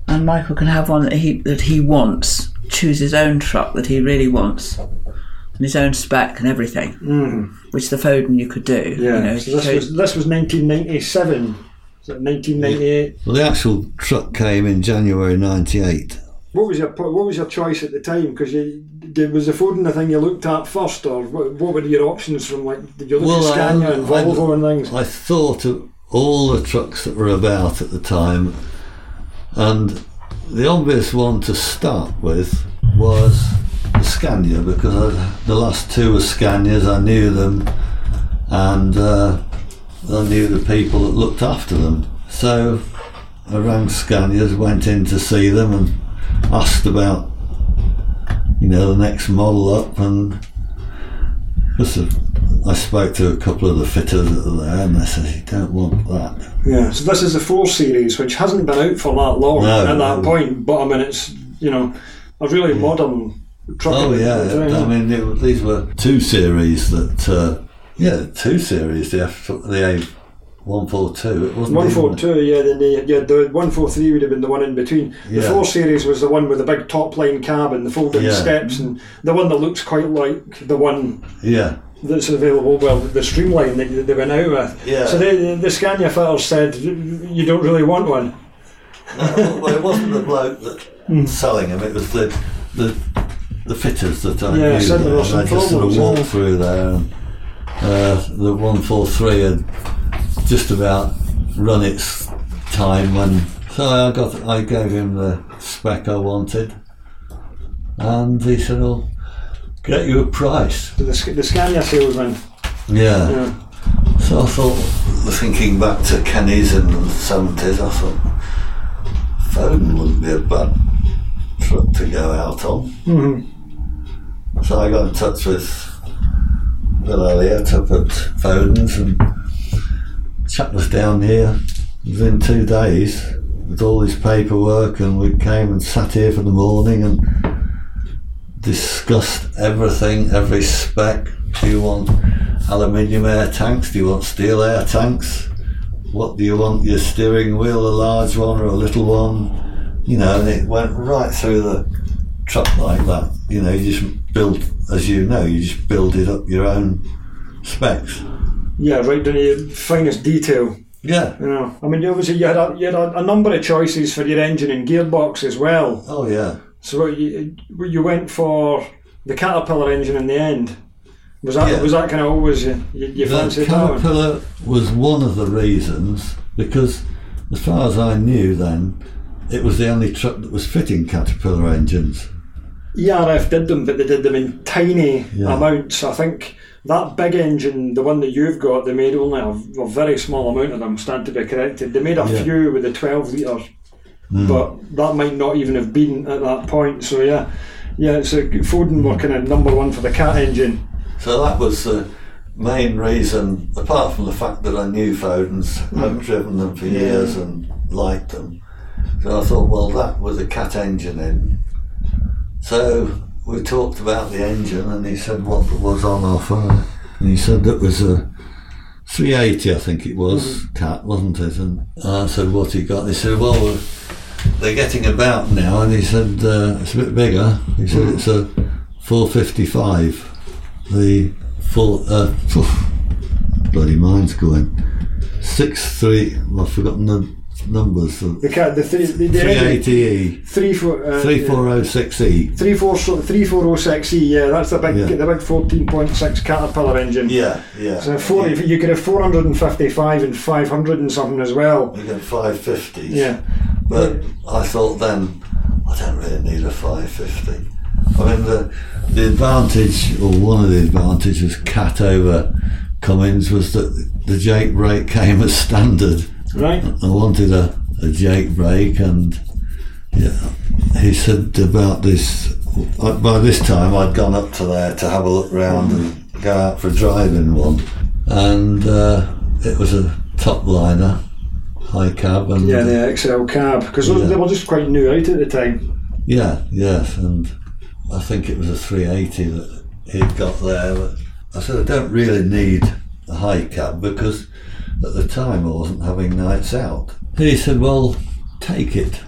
Speaker 3: And Michael can have one that he that he wants. Choose his own truck that he really wants, and his own spec and everything,
Speaker 1: Mm,
Speaker 3: which the Foden you could do.
Speaker 1: yeah.
Speaker 3: you know,
Speaker 1: so this
Speaker 3: chose-
Speaker 1: was this was 1997. So 1998.
Speaker 2: Well, the actual truck came in January '98.
Speaker 1: What was your what was your choice at the time? Because you did, was the Foden the thing you looked at first, or what, what were your options from like did you look
Speaker 2: Well,
Speaker 1: at Scania
Speaker 2: I-
Speaker 1: and
Speaker 2: I-
Speaker 1: Volvo and things?
Speaker 2: I thought of all the trucks that were about at the time, and the obvious one to start with was the Scania because I, the last two were Scanias. I knew them, and uh, I knew the people that looked after them. So I rang Scanias, went in to see them, and asked about you know the next model up and. Because of, I spoke to a couple of the fitters that are there, and they said, "You don't want that."
Speaker 1: Yeah. So this is the four series, which hasn't been out for that long
Speaker 2: No,
Speaker 1: at that
Speaker 2: no.
Speaker 1: point. But I mean, it's you know a really modern truck.
Speaker 2: Oh yeah. I mean it, these were two series that, uh, yeah, two series. The F, the A one four two. It wasn't
Speaker 1: One four two, yeah. Then the, yeah, the one four three would have been the one in between. The four series was the one with the big top line cab and the folding
Speaker 2: Yeah.
Speaker 1: steps, and the one that looks quite like the one
Speaker 2: Yeah,
Speaker 1: that's available. Well, the streamline that they went out with.
Speaker 2: Yeah.
Speaker 1: So they, the Scania fitters said you don't really want one.
Speaker 2: no, well, it wasn't the bloke that
Speaker 1: Hmm.
Speaker 2: selling them. It was the the the fitters that I
Speaker 1: Yeah,
Speaker 2: knew.
Speaker 1: said there
Speaker 2: there, and I just sort of walked through there. And, uh, the one four three had just about run its time when. So I got I gave him the spec I wanted, and he said, "I'll get you a price."
Speaker 1: The, the Scania salesman.
Speaker 2: Yeah.
Speaker 1: Yeah.
Speaker 2: So I thought, thinking back to Kenny's in the seventies, I thought Foden wouldn't be a bad truck to go out on.
Speaker 1: Mm-hmm.
Speaker 2: So I got in touch with Bill Elliott up at Foden's and chap was down here within two days with all his paperwork and we came and sat here for the morning and discussed everything, every spec. Do you want aluminium air tanks? Do you want steel air tanks? What do you want your steering wheel, a large one or a little one? You know, and it went right through the truck like that. You know, you just build, as you know, you just build it up your own specs.
Speaker 1: Yeah, right down to the finest detail.
Speaker 2: Yeah.
Speaker 1: You know, I mean, obviously you had a, you had a, a number of choices for your engine and gearbox as well.
Speaker 2: Oh yeah.
Speaker 1: So you you went for the Caterpillar engine in the end. Was that
Speaker 2: Yeah.
Speaker 1: was that kind of always you, you, fancied that one?
Speaker 2: Caterpillar was one of the reasons because, as far as I knew then, it was the only truck that was fitting Caterpillar engines.
Speaker 1: ERF did them, but they did them in tiny
Speaker 2: Yeah.
Speaker 1: amounts. I think that big engine, the one that you've got, they made only a, a very small amount of them. Stand to be corrected. They made a
Speaker 2: Yeah.
Speaker 1: few with the twelve litres, hmm. but that might not even have been at that point. So yeah, yeah. So Foden were kind of number one for the cat engine.
Speaker 2: So that was the main reason, apart from the fact that I knew Foden's, hmm. I've driven them for years and liked them. So I thought, well, that was a cat engine in. So we talked about the engine, and he said what was on offer, and he said that was a 380, I think it was, cat, wasn't it? And I said, what he got? He said, well, they're getting about now, and he said uh, it's a bit bigger. He said it's a 455 the full uh, bloody mind's going six three well, I've forgotten the numbers
Speaker 1: The cat, the three, the, the
Speaker 2: 380e
Speaker 1: three four, uh,
Speaker 2: 3406e
Speaker 1: Three four so- three four oh six E, yeah, that's the big
Speaker 2: Yeah.
Speaker 1: the big fourteen point six Caterpillar engine.
Speaker 2: yeah yeah
Speaker 1: So four, you could have four hundred and fifty five and five hundred and something as well.
Speaker 2: You get 550s
Speaker 1: Yeah.
Speaker 2: but I thought then I don't really need a 550 I mean the the advantage or one of the advantages cat over Cummins was that the Jake brake came as standard
Speaker 1: Right?
Speaker 2: I wanted a, a Jake brake, and yeah, he said about this. uh, By this time, I'd gone up to there to have a look round and go out for a drive in one, and uh, it was a top liner, high cab, and
Speaker 1: Yeah, the XL cab. Because
Speaker 2: Yeah.
Speaker 1: they were just quite new out at the time.
Speaker 2: yeah, yes, and I think it was a 380 that he'd got there. But I said I don't really need a high cab because at the time I wasn't having nights out. He said, "Well, take it,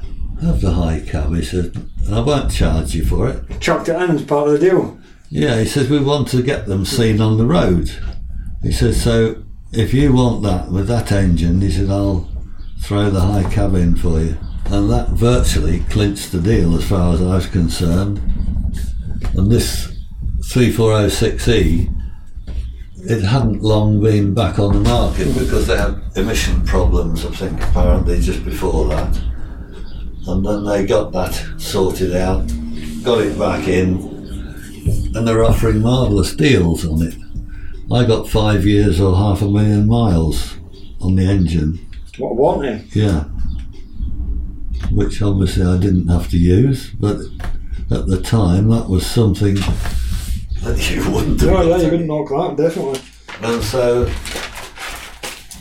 Speaker 2: have the high cab." He said, "and I won't charge you for it."
Speaker 1: Chucked it in as part of the deal.
Speaker 2: Yeah, he says we want to get them seen on the road. He says so. If you want that with that engine, he said I'll throw the high cab in for you, and that virtually clinched the deal as far as I was concerned. And this 3406E, it hadn't long been back on the market because they had emission problems, I think, apparently just before that. And then they got that sorted out, got it back in, and they're offering marvellous deals on it. I got five years or half a million miles on the engine,
Speaker 1: What a warranty.
Speaker 2: yeah. Which obviously I didn't have to use, but at the time that was something that you wouldn't have.
Speaker 1: No, yeah, you wouldn't knock that, definitely.
Speaker 2: And so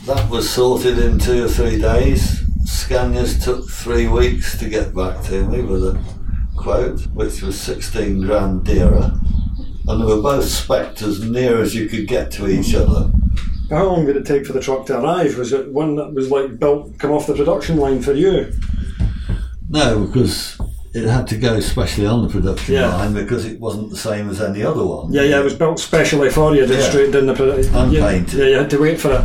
Speaker 2: that was sorted in two or three days. Scanias took three weeks to get back to me with a quote, which was 16 grand dearer. And they were both spec'd as near as you could get to each mm. other.
Speaker 1: How long did it take for the truck to arrive? Was it one that was like built, come off the production line for you?
Speaker 2: No, because it had to go specially on the production
Speaker 1: Yeah.
Speaker 2: line because it wasn't the same as any other one.
Speaker 1: Yeah, yeah, it was built specially for you, just
Speaker 2: Yeah.
Speaker 1: straight in the production.
Speaker 2: Unpainted.
Speaker 1: yeah, you had to wait for it.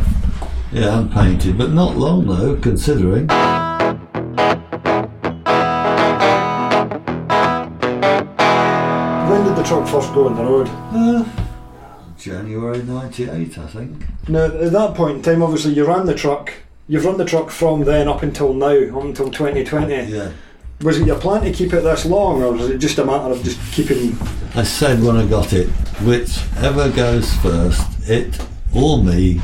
Speaker 2: Yeah, and painted, but not long though, considering.
Speaker 1: When did the truck first go on the road?
Speaker 2: Uh, January 98, I think.
Speaker 1: Now, at that point in time, obviously, you ran the truck. You've run the truck from then up until now, up until 2020.
Speaker 2: Yeah.
Speaker 1: Was it your plan to keep it this long, or was it just a matter of just keeping?
Speaker 2: I said when I got it, whichever goes first, it or me,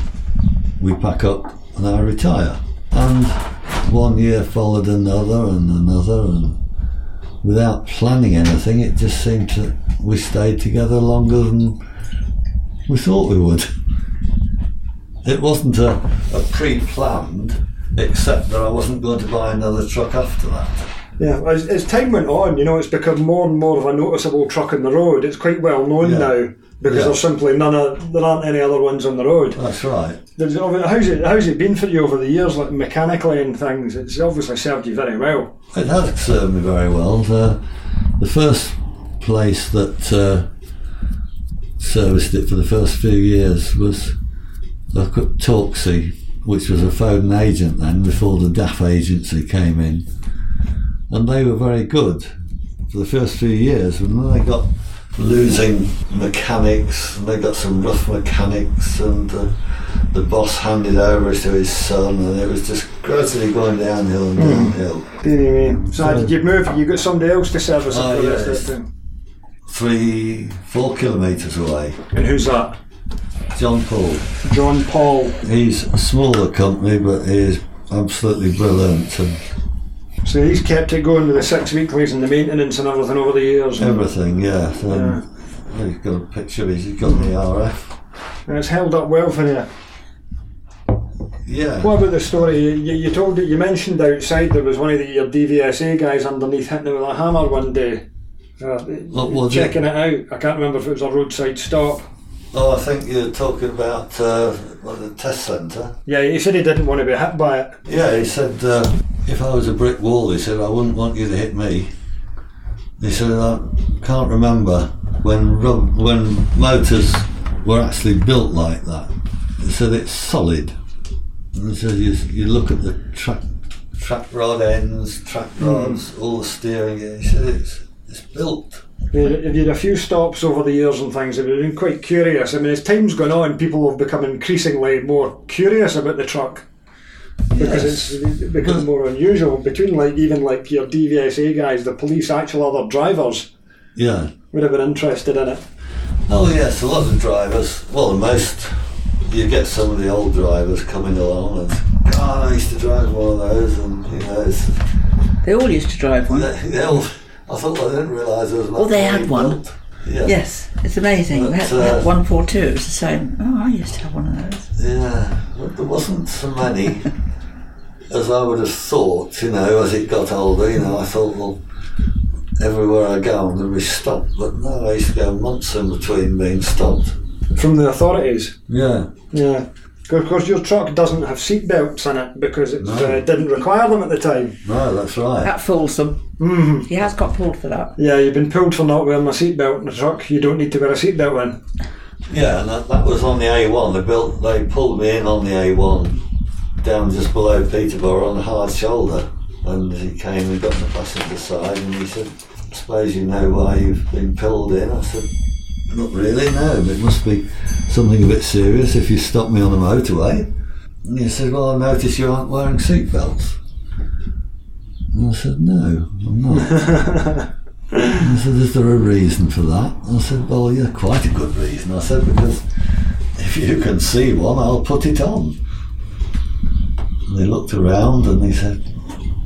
Speaker 2: we pack up and I retire. And one year followed another and another, and without planning anything, it just seemed to we stayed together longer than we thought we would. It wasn't a, a pre-planned, except that I wasn't going to buy another truck after that.
Speaker 1: Yeah, as, as time went on, you know, it's become more and more of a noticeable truck on the road. It's quite well known
Speaker 2: Yeah.
Speaker 1: now because
Speaker 2: Yeah.
Speaker 1: there's simply none of there aren't any other ones on the road.
Speaker 2: That's right.
Speaker 1: There's, how's it how's it been for you over the years, like mechanically and things? It's obviously served you very well.
Speaker 2: It has served me very well. The, the first place that uh, serviced it for the first few years was the Torksey, which was a Foden agent then, before the DAF agency came in. And they were very good for the first few years. And then they got losing mechanics, and they got some rough mechanics, and uh, the boss handed over to his son, and it was just gradually going downhill and downhill.
Speaker 1: Anyway, so did you move? You got somebody else to service
Speaker 2: Oh,
Speaker 1: rest
Speaker 2: yes. three, four kilometres away.
Speaker 1: And who's that?
Speaker 2: John Paul.
Speaker 1: John Paul.
Speaker 2: He's a smaller company, but he's absolutely brilliant and
Speaker 1: So he's kept it going with the six weeklies and the maintenance and everything over the years.
Speaker 2: Everything. Yeah. Um, He's got a picture. of He's got the ERF.
Speaker 1: and it's held up well for you.
Speaker 2: Yeah.
Speaker 1: What about the story? You, you, told it. You mentioned outside there was one of the, your DVSA guys underneath hitting it with a hammer one day. Uh,
Speaker 2: What was it?
Speaker 1: checking it? out. I can't remember if it was a roadside stop.
Speaker 2: Oh, I think you're talking about uh, the test centre.
Speaker 1: Yeah, he said he didn't want to be hit by it.
Speaker 2: Yeah, he said uh, if I was a brick wall, he said I wouldn't want you to hit me. He said I can't remember when rub- when motors were actually built like that. He said it's solid. And he said you, you look at the track track rod ends, track hmm. rods, all the steering. gear. He said it's it's built.
Speaker 1: If you had a few stops over the years and things, I've been quite curious. I mean, as time's gone on, people have become increasingly more curious about the truck because
Speaker 2: Yes.
Speaker 1: it's become more unusual. Between like even like your DVSA guys, the police, actual other drivers
Speaker 2: Yeah.
Speaker 1: would have been interested in it.
Speaker 2: Oh yes, a lot of drivers. Well, most you get some of the old drivers coming along and God, I used to drive one of those, and you know, it's,
Speaker 3: They all used to drive one.
Speaker 2: they, they all, I thought I didn't realise there was.
Speaker 3: Oh, they had one.
Speaker 2: built. Yeah.
Speaker 3: Yes, it's amazing. we had,
Speaker 2: But,
Speaker 3: we had
Speaker 2: uh,
Speaker 3: 142, it was the same. Oh, I used to have one of those.
Speaker 2: Yeah, but there wasn't so many as I would have thought. You know, as it got older, you know, I thought, well, everywhere I go, I'm going to be stopped. But no, I used to go months in between being stopped.
Speaker 1: from the authorities.
Speaker 2: Yeah.
Speaker 1: Yeah. Of course, your truck doesn't have seat belts in it because it
Speaker 2: No.
Speaker 1: uh, didn't require them at the time.
Speaker 2: No, that's right.
Speaker 3: That fools them.
Speaker 1: hmm
Speaker 3: He has got pulled for that.
Speaker 1: Yeah, you've been pulled for not wearing a seat belt in the truck. You don't need to wear a seat belt in.
Speaker 2: Yeah, and that, that was on the A1. They built, they pulled me in on the A1 down just below Peterborough on the hard shoulder, and he came and got on the passenger side, and he said, "I suppose you know why you've been pulled in." I said, "Not really, no. But it must be something a bit serious if you stop me on the motorway." And he said, "Well, I notice you aren't wearing seatbelts." And I said, "No, I'm not." I said, is there a reason for that? I said, well, yeah, quite a good reason. I said, because if you can see one, I'll put it on. And he looked around and he said,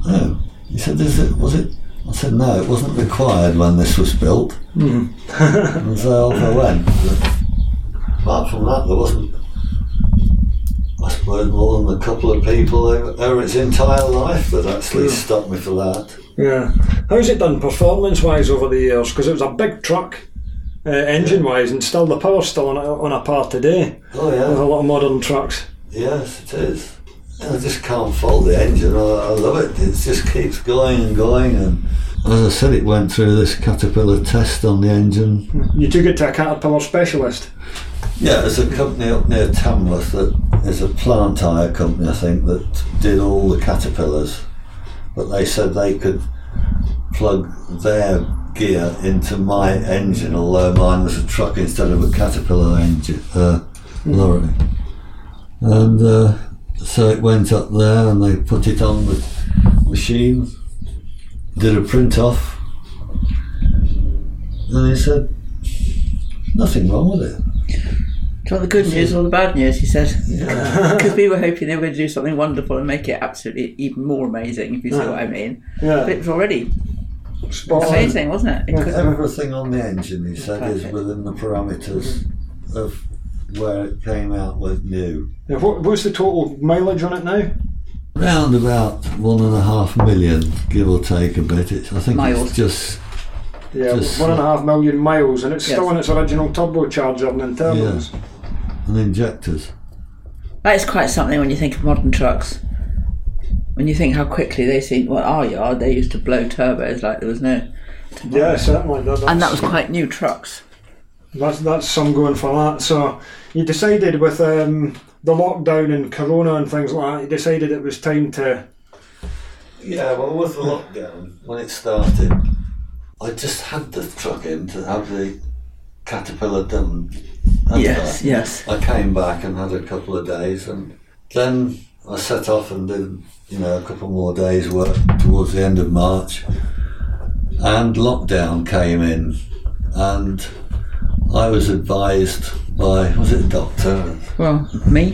Speaker 2: oh. He said, is it, was it? I said, no, it wasn't required when this was built. and so off I went. But apart from that, there wasn't, I suppose, more than a couple of people over, over its entire life that actually stopped me for that.
Speaker 1: Yeah. How's it done performance wise over the years? Because it was a big truck, uh, engine wise, and still the power's still on a, on a par today
Speaker 2: Oh, yeah.
Speaker 1: with a lot of modern trucks.
Speaker 2: Yes, it is. I just can't fault the engine. I, I love it. It just keeps going and going. And as I said, it went through this Caterpillar test on the engine.
Speaker 1: You took it to a Caterpillar specialist.
Speaker 2: Yeah, there's a company up near Tamworth that is a plant hire company, I think, that did all the Caterpillars. But they said they could plug their gear into my engine, although mine was a truck instead of a Caterpillar engine uh, lorry. And uh, so it went up there, and they put it on the machine, did a print off, and he said nothing wrong with it.
Speaker 3: Do you want the good news or the bad news? He said. Because we were hoping they were going to do something wonderful and make it absolutely even more amazing, if you see what I mean. But
Speaker 1: Yeah.
Speaker 3: it was already
Speaker 1: Spot.
Speaker 3: Amazing, wasn't it? it
Speaker 2: Everything on the engine, he said, is within the parameters of where it came out with new.
Speaker 1: Now, what, what's the total mileage on it now?
Speaker 2: Round about one and a half million, give or take a bit. It's, I think
Speaker 3: Miles.
Speaker 2: it's just
Speaker 1: Yeah,
Speaker 2: Just-
Speaker 1: one and a half million miles, and it's
Speaker 3: Yes.
Speaker 1: still in its original turbocharger and internals.
Speaker 2: and injectors.
Speaker 3: that is quite something when you think of modern trucks. When you think how quickly they seem, well, our yard, they used to blow turbos like there was no.
Speaker 1: Yeah, certainly. That, that's,
Speaker 3: And that was quite new trucks.
Speaker 1: That's that's some going for that. So you decided with um, the lockdown and Corona and things like that, you decided it was time to.
Speaker 2: Yeah, well, with the lockdown, when it started, I just had the truck in to have the caterpillar done.
Speaker 3: Yes,
Speaker 2: I?
Speaker 3: yes.
Speaker 2: I came back and had a couple of days, and then I set off and did, you know, a couple more days' work towards the end of March. And lockdown came in, and I was advised by, was it a doctor?
Speaker 3: Well, me?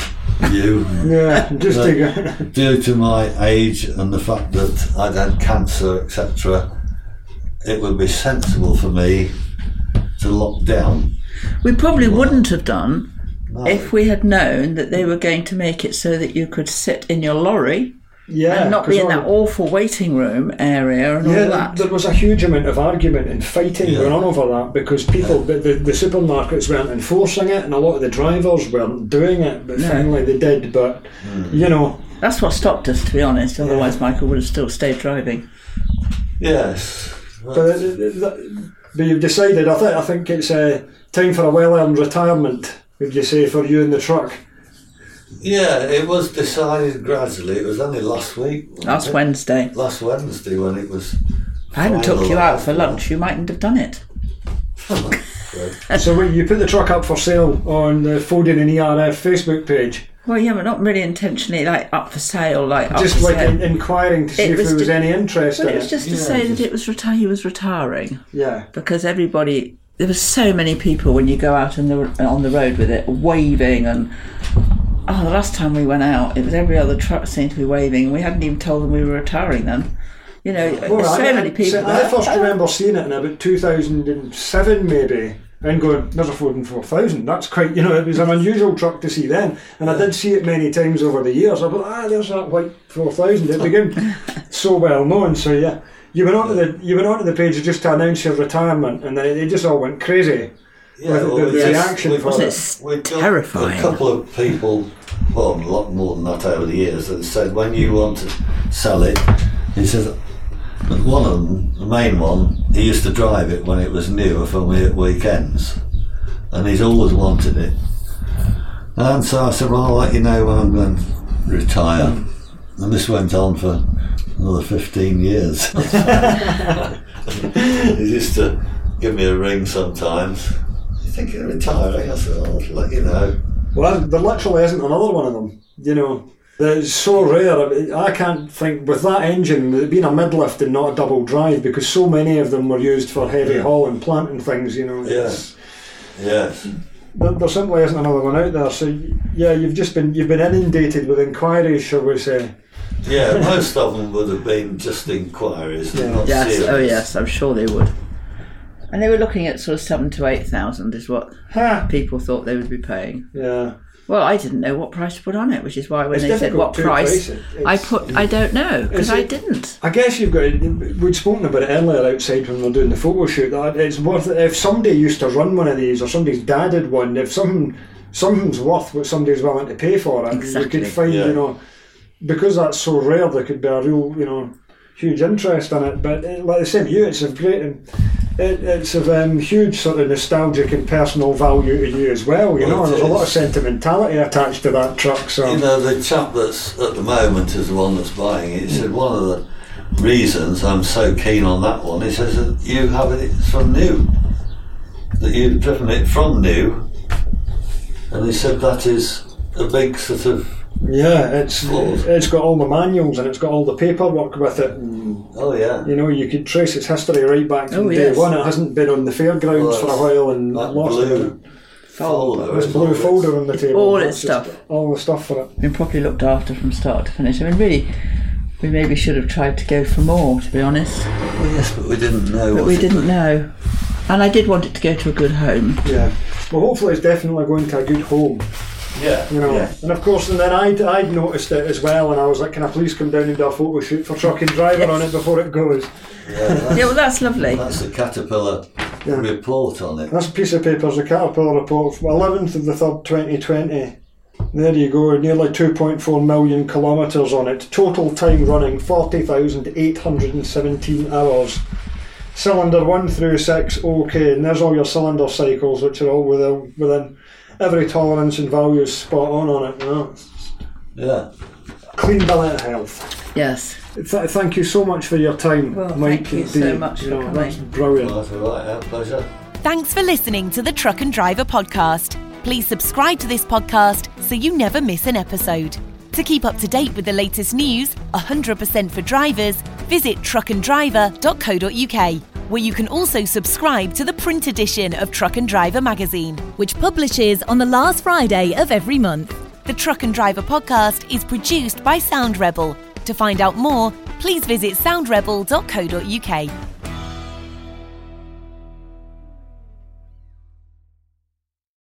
Speaker 2: You?
Speaker 1: Yeah, just to go.
Speaker 2: due to my age and the fact that I'd had cancer, etc., it would be sensible for me to lock down.
Speaker 3: We probably wouldn't have done
Speaker 2: No.
Speaker 3: if we had known that they were going to make it so that you could sit in your lorry
Speaker 1: Yeah,
Speaker 3: and not be
Speaker 1: 'cause
Speaker 3: in
Speaker 1: all-
Speaker 3: that awful waiting room area and
Speaker 1: Yeah,
Speaker 3: all that.
Speaker 1: there was a huge amount of argument and fighting
Speaker 2: Yeah.
Speaker 1: going on over that because people, the, the, the supermarkets weren't enforcing it, and a lot of the drivers weren't doing it. But
Speaker 3: No.
Speaker 1: finally, they did. But you know,
Speaker 3: That's what stopped us, to be honest. Otherwise, Michael would have still stayed driving.
Speaker 2: Yes.
Speaker 1: but, uh, but you've decided. I think I think it's uh, time for a well-earned retirement. Would you say for you in the truck?
Speaker 2: Yeah, it was decided gradually. It was only last week. wasn't
Speaker 3: Last
Speaker 2: it?
Speaker 3: Wednesday.
Speaker 2: Last Wednesday when it was.
Speaker 3: If I hadn't took you out for lunch, you mightn't have done it.
Speaker 1: Oh, so when you put the truck up for sale on the Foden and ERF Facebook page,
Speaker 3: Well, yeah, but not really intentionally, like up for sale, like up
Speaker 1: just
Speaker 3: for
Speaker 1: like
Speaker 3: sale.
Speaker 1: in, inquiring to see
Speaker 3: It
Speaker 1: if
Speaker 3: was
Speaker 1: there was
Speaker 3: to-
Speaker 1: any interest
Speaker 3: But
Speaker 1: in
Speaker 3: it was
Speaker 1: it.
Speaker 3: just to
Speaker 2: Yeah,
Speaker 3: say
Speaker 2: just-
Speaker 3: that it was reti- he was retiring
Speaker 1: Yeah.
Speaker 3: because everybody there were so many people when you go out in the, on the road with it waving and oh the last time we went out it was every other truck seemed to be waving and we hadn't even told them we were retiring then you know
Speaker 1: Well,
Speaker 3: so
Speaker 1: I,
Speaker 3: many people
Speaker 1: so I first remember seeing it in about 2007 maybe and going, there's a Foden 4000. That's quite, you know, it was an unusual truck to see then. And I did see it many times over the years. I thought, ah, there's that white 4000. It became so well known. So yeah, you went onto the you went onto the page just to announce your retirement, and then it, it just all went crazy.
Speaker 2: Yeah, well,
Speaker 1: the-
Speaker 2: we
Speaker 1: the reaction
Speaker 2: we-
Speaker 1: for
Speaker 3: Wasn't
Speaker 1: it.
Speaker 3: it
Speaker 2: We've
Speaker 3: terrifying?
Speaker 2: A couple of people, well, a lot more than that over the years, that said when you want to sell it, he says, but one of them, the main one, he used to drive it when it was new for me at weekends, and he's always wanted it. And so I said, well, I'll let you know when I'm going to retire. And this went on for another 15 years. he used to give me a ring sometimes. You thinking of retiring? I said, I'll let you know.
Speaker 1: Well, there literally isn't another one of them. You know, it's so rare. I, can't think with that engine being a mid lift and not a double drive because so many of them were used for heavy
Speaker 2: Yeah.
Speaker 1: haul and planting things. You know, Yes.
Speaker 2: Yes.
Speaker 1: there, there simply isn't another one out there. So yeah, you've just been you've been inundated with inquiries, shall we say?
Speaker 2: Yeah, most of them would have been just inquiries.
Speaker 1: Yeah.
Speaker 2: Not
Speaker 3: yes
Speaker 2: serious.
Speaker 3: oh yes I'm sure they would and they were looking at sort of seven to eight thousand is what
Speaker 1: Ha!
Speaker 3: people thought they would be paying
Speaker 1: Yeah,
Speaker 3: well I didn't know what price to put on it which is why when
Speaker 1: It's
Speaker 3: they said
Speaker 1: difficult
Speaker 3: what
Speaker 1: to
Speaker 3: price
Speaker 1: price it.
Speaker 3: I
Speaker 1: It's-
Speaker 3: put I don't know because
Speaker 1: Is
Speaker 3: I
Speaker 1: it-
Speaker 3: didn't
Speaker 1: I guess you've got. We'd spoken about it earlier outside when we were doing the photo shoot. That it's worth if somebody used to run one of these, or somebody's dad had one. If something something's worth what somebody's willing to pay for it,
Speaker 3: Exactly.
Speaker 1: you could find
Speaker 2: Yeah.
Speaker 1: you know because that's so rare. There could be a real you know huge interest in it. But uh, like I said, to you, it's of great. um, It, it's of um, huge sort of nostalgic and personal value to you as well. You
Speaker 2: Well,
Speaker 1: know, there's a lot of sentimentality attached to that truck. So
Speaker 2: You know, the chap that's at the moment is the one that's buying it. He said one of the reasons I'm so keen on that one, he says that you have it from new. That you've driven it from new. And he said that is a big sort of,
Speaker 1: yeah, it's
Speaker 2: Full.
Speaker 1: it's got all the manuals and it's got all the paperwork with it. And,
Speaker 2: oh yeah.
Speaker 1: You know, you could trace its history right back from
Speaker 3: Oh,
Speaker 1: day
Speaker 3: yes.
Speaker 1: one. It hasn't been on the fairgrounds
Speaker 2: Well,
Speaker 1: for a while and
Speaker 2: That
Speaker 1: lost
Speaker 2: blue
Speaker 1: it.
Speaker 2: folder.
Speaker 1: This blue
Speaker 2: all
Speaker 1: folder on the table.
Speaker 3: All
Speaker 1: that's
Speaker 3: its
Speaker 1: just
Speaker 3: stuff.
Speaker 1: All the stuff for it.
Speaker 3: been properly looked after from start to finish. I mean, really, We maybe should have tried to go for more, to be honest,
Speaker 2: Well, yes, but we didn't know.
Speaker 3: but we didn't know. And I did want it to go to a good home.
Speaker 1: Yeah. Well, hopefully it's definitely going to a good home.
Speaker 2: Yeah,
Speaker 1: You know,
Speaker 2: yeah.
Speaker 1: and of course, and then I'd, I'd noticed it as well, and I was like, "Can I please come down and do a photo shoot for Trucking and Driver on it before it goes?"
Speaker 2: yeah that's,
Speaker 3: Yeah, well, that's lovely.
Speaker 2: that's the Caterpillar
Speaker 1: Yeah.
Speaker 2: report on it.
Speaker 1: This piece of paper is the Caterpillar report, eleventh of the third, twenty twenty. There you go, nearly two point four million kilometres on it. Total time running forty thousand eight hundred and seventeen hours. Cylinder one through six, okay, and there's all your cylinder cycles, which are all within, within every tolerance and values spot on on it. You know,
Speaker 2: Yeah.
Speaker 1: clean bill of health.
Speaker 3: Yes.
Speaker 1: Th- thank you so much for your time,
Speaker 3: Well,
Speaker 1: Mike.
Speaker 3: thank you
Speaker 1: and
Speaker 3: so
Speaker 1: Dee.
Speaker 3: much
Speaker 1: You
Speaker 3: for
Speaker 1: know,
Speaker 3: coming.
Speaker 1: That's brilliant.
Speaker 2: Well, that's all right. Our pleasure.
Speaker 4: Thanks for listening to the Truck and Driver podcast. Please subscribe to this podcast so you never miss an episode. To keep up to date with the latest news, 100% for drivers, visit truckanddriver.co.uk, where you can also subscribe to the print edition of Truck and Driver magazine.
Speaker 5: which publishes on the last Friday of every month.
Speaker 4: The Truck and Driver podcast is produced by Sound Rebel. To find out more, please visit soundrebel.co.uk.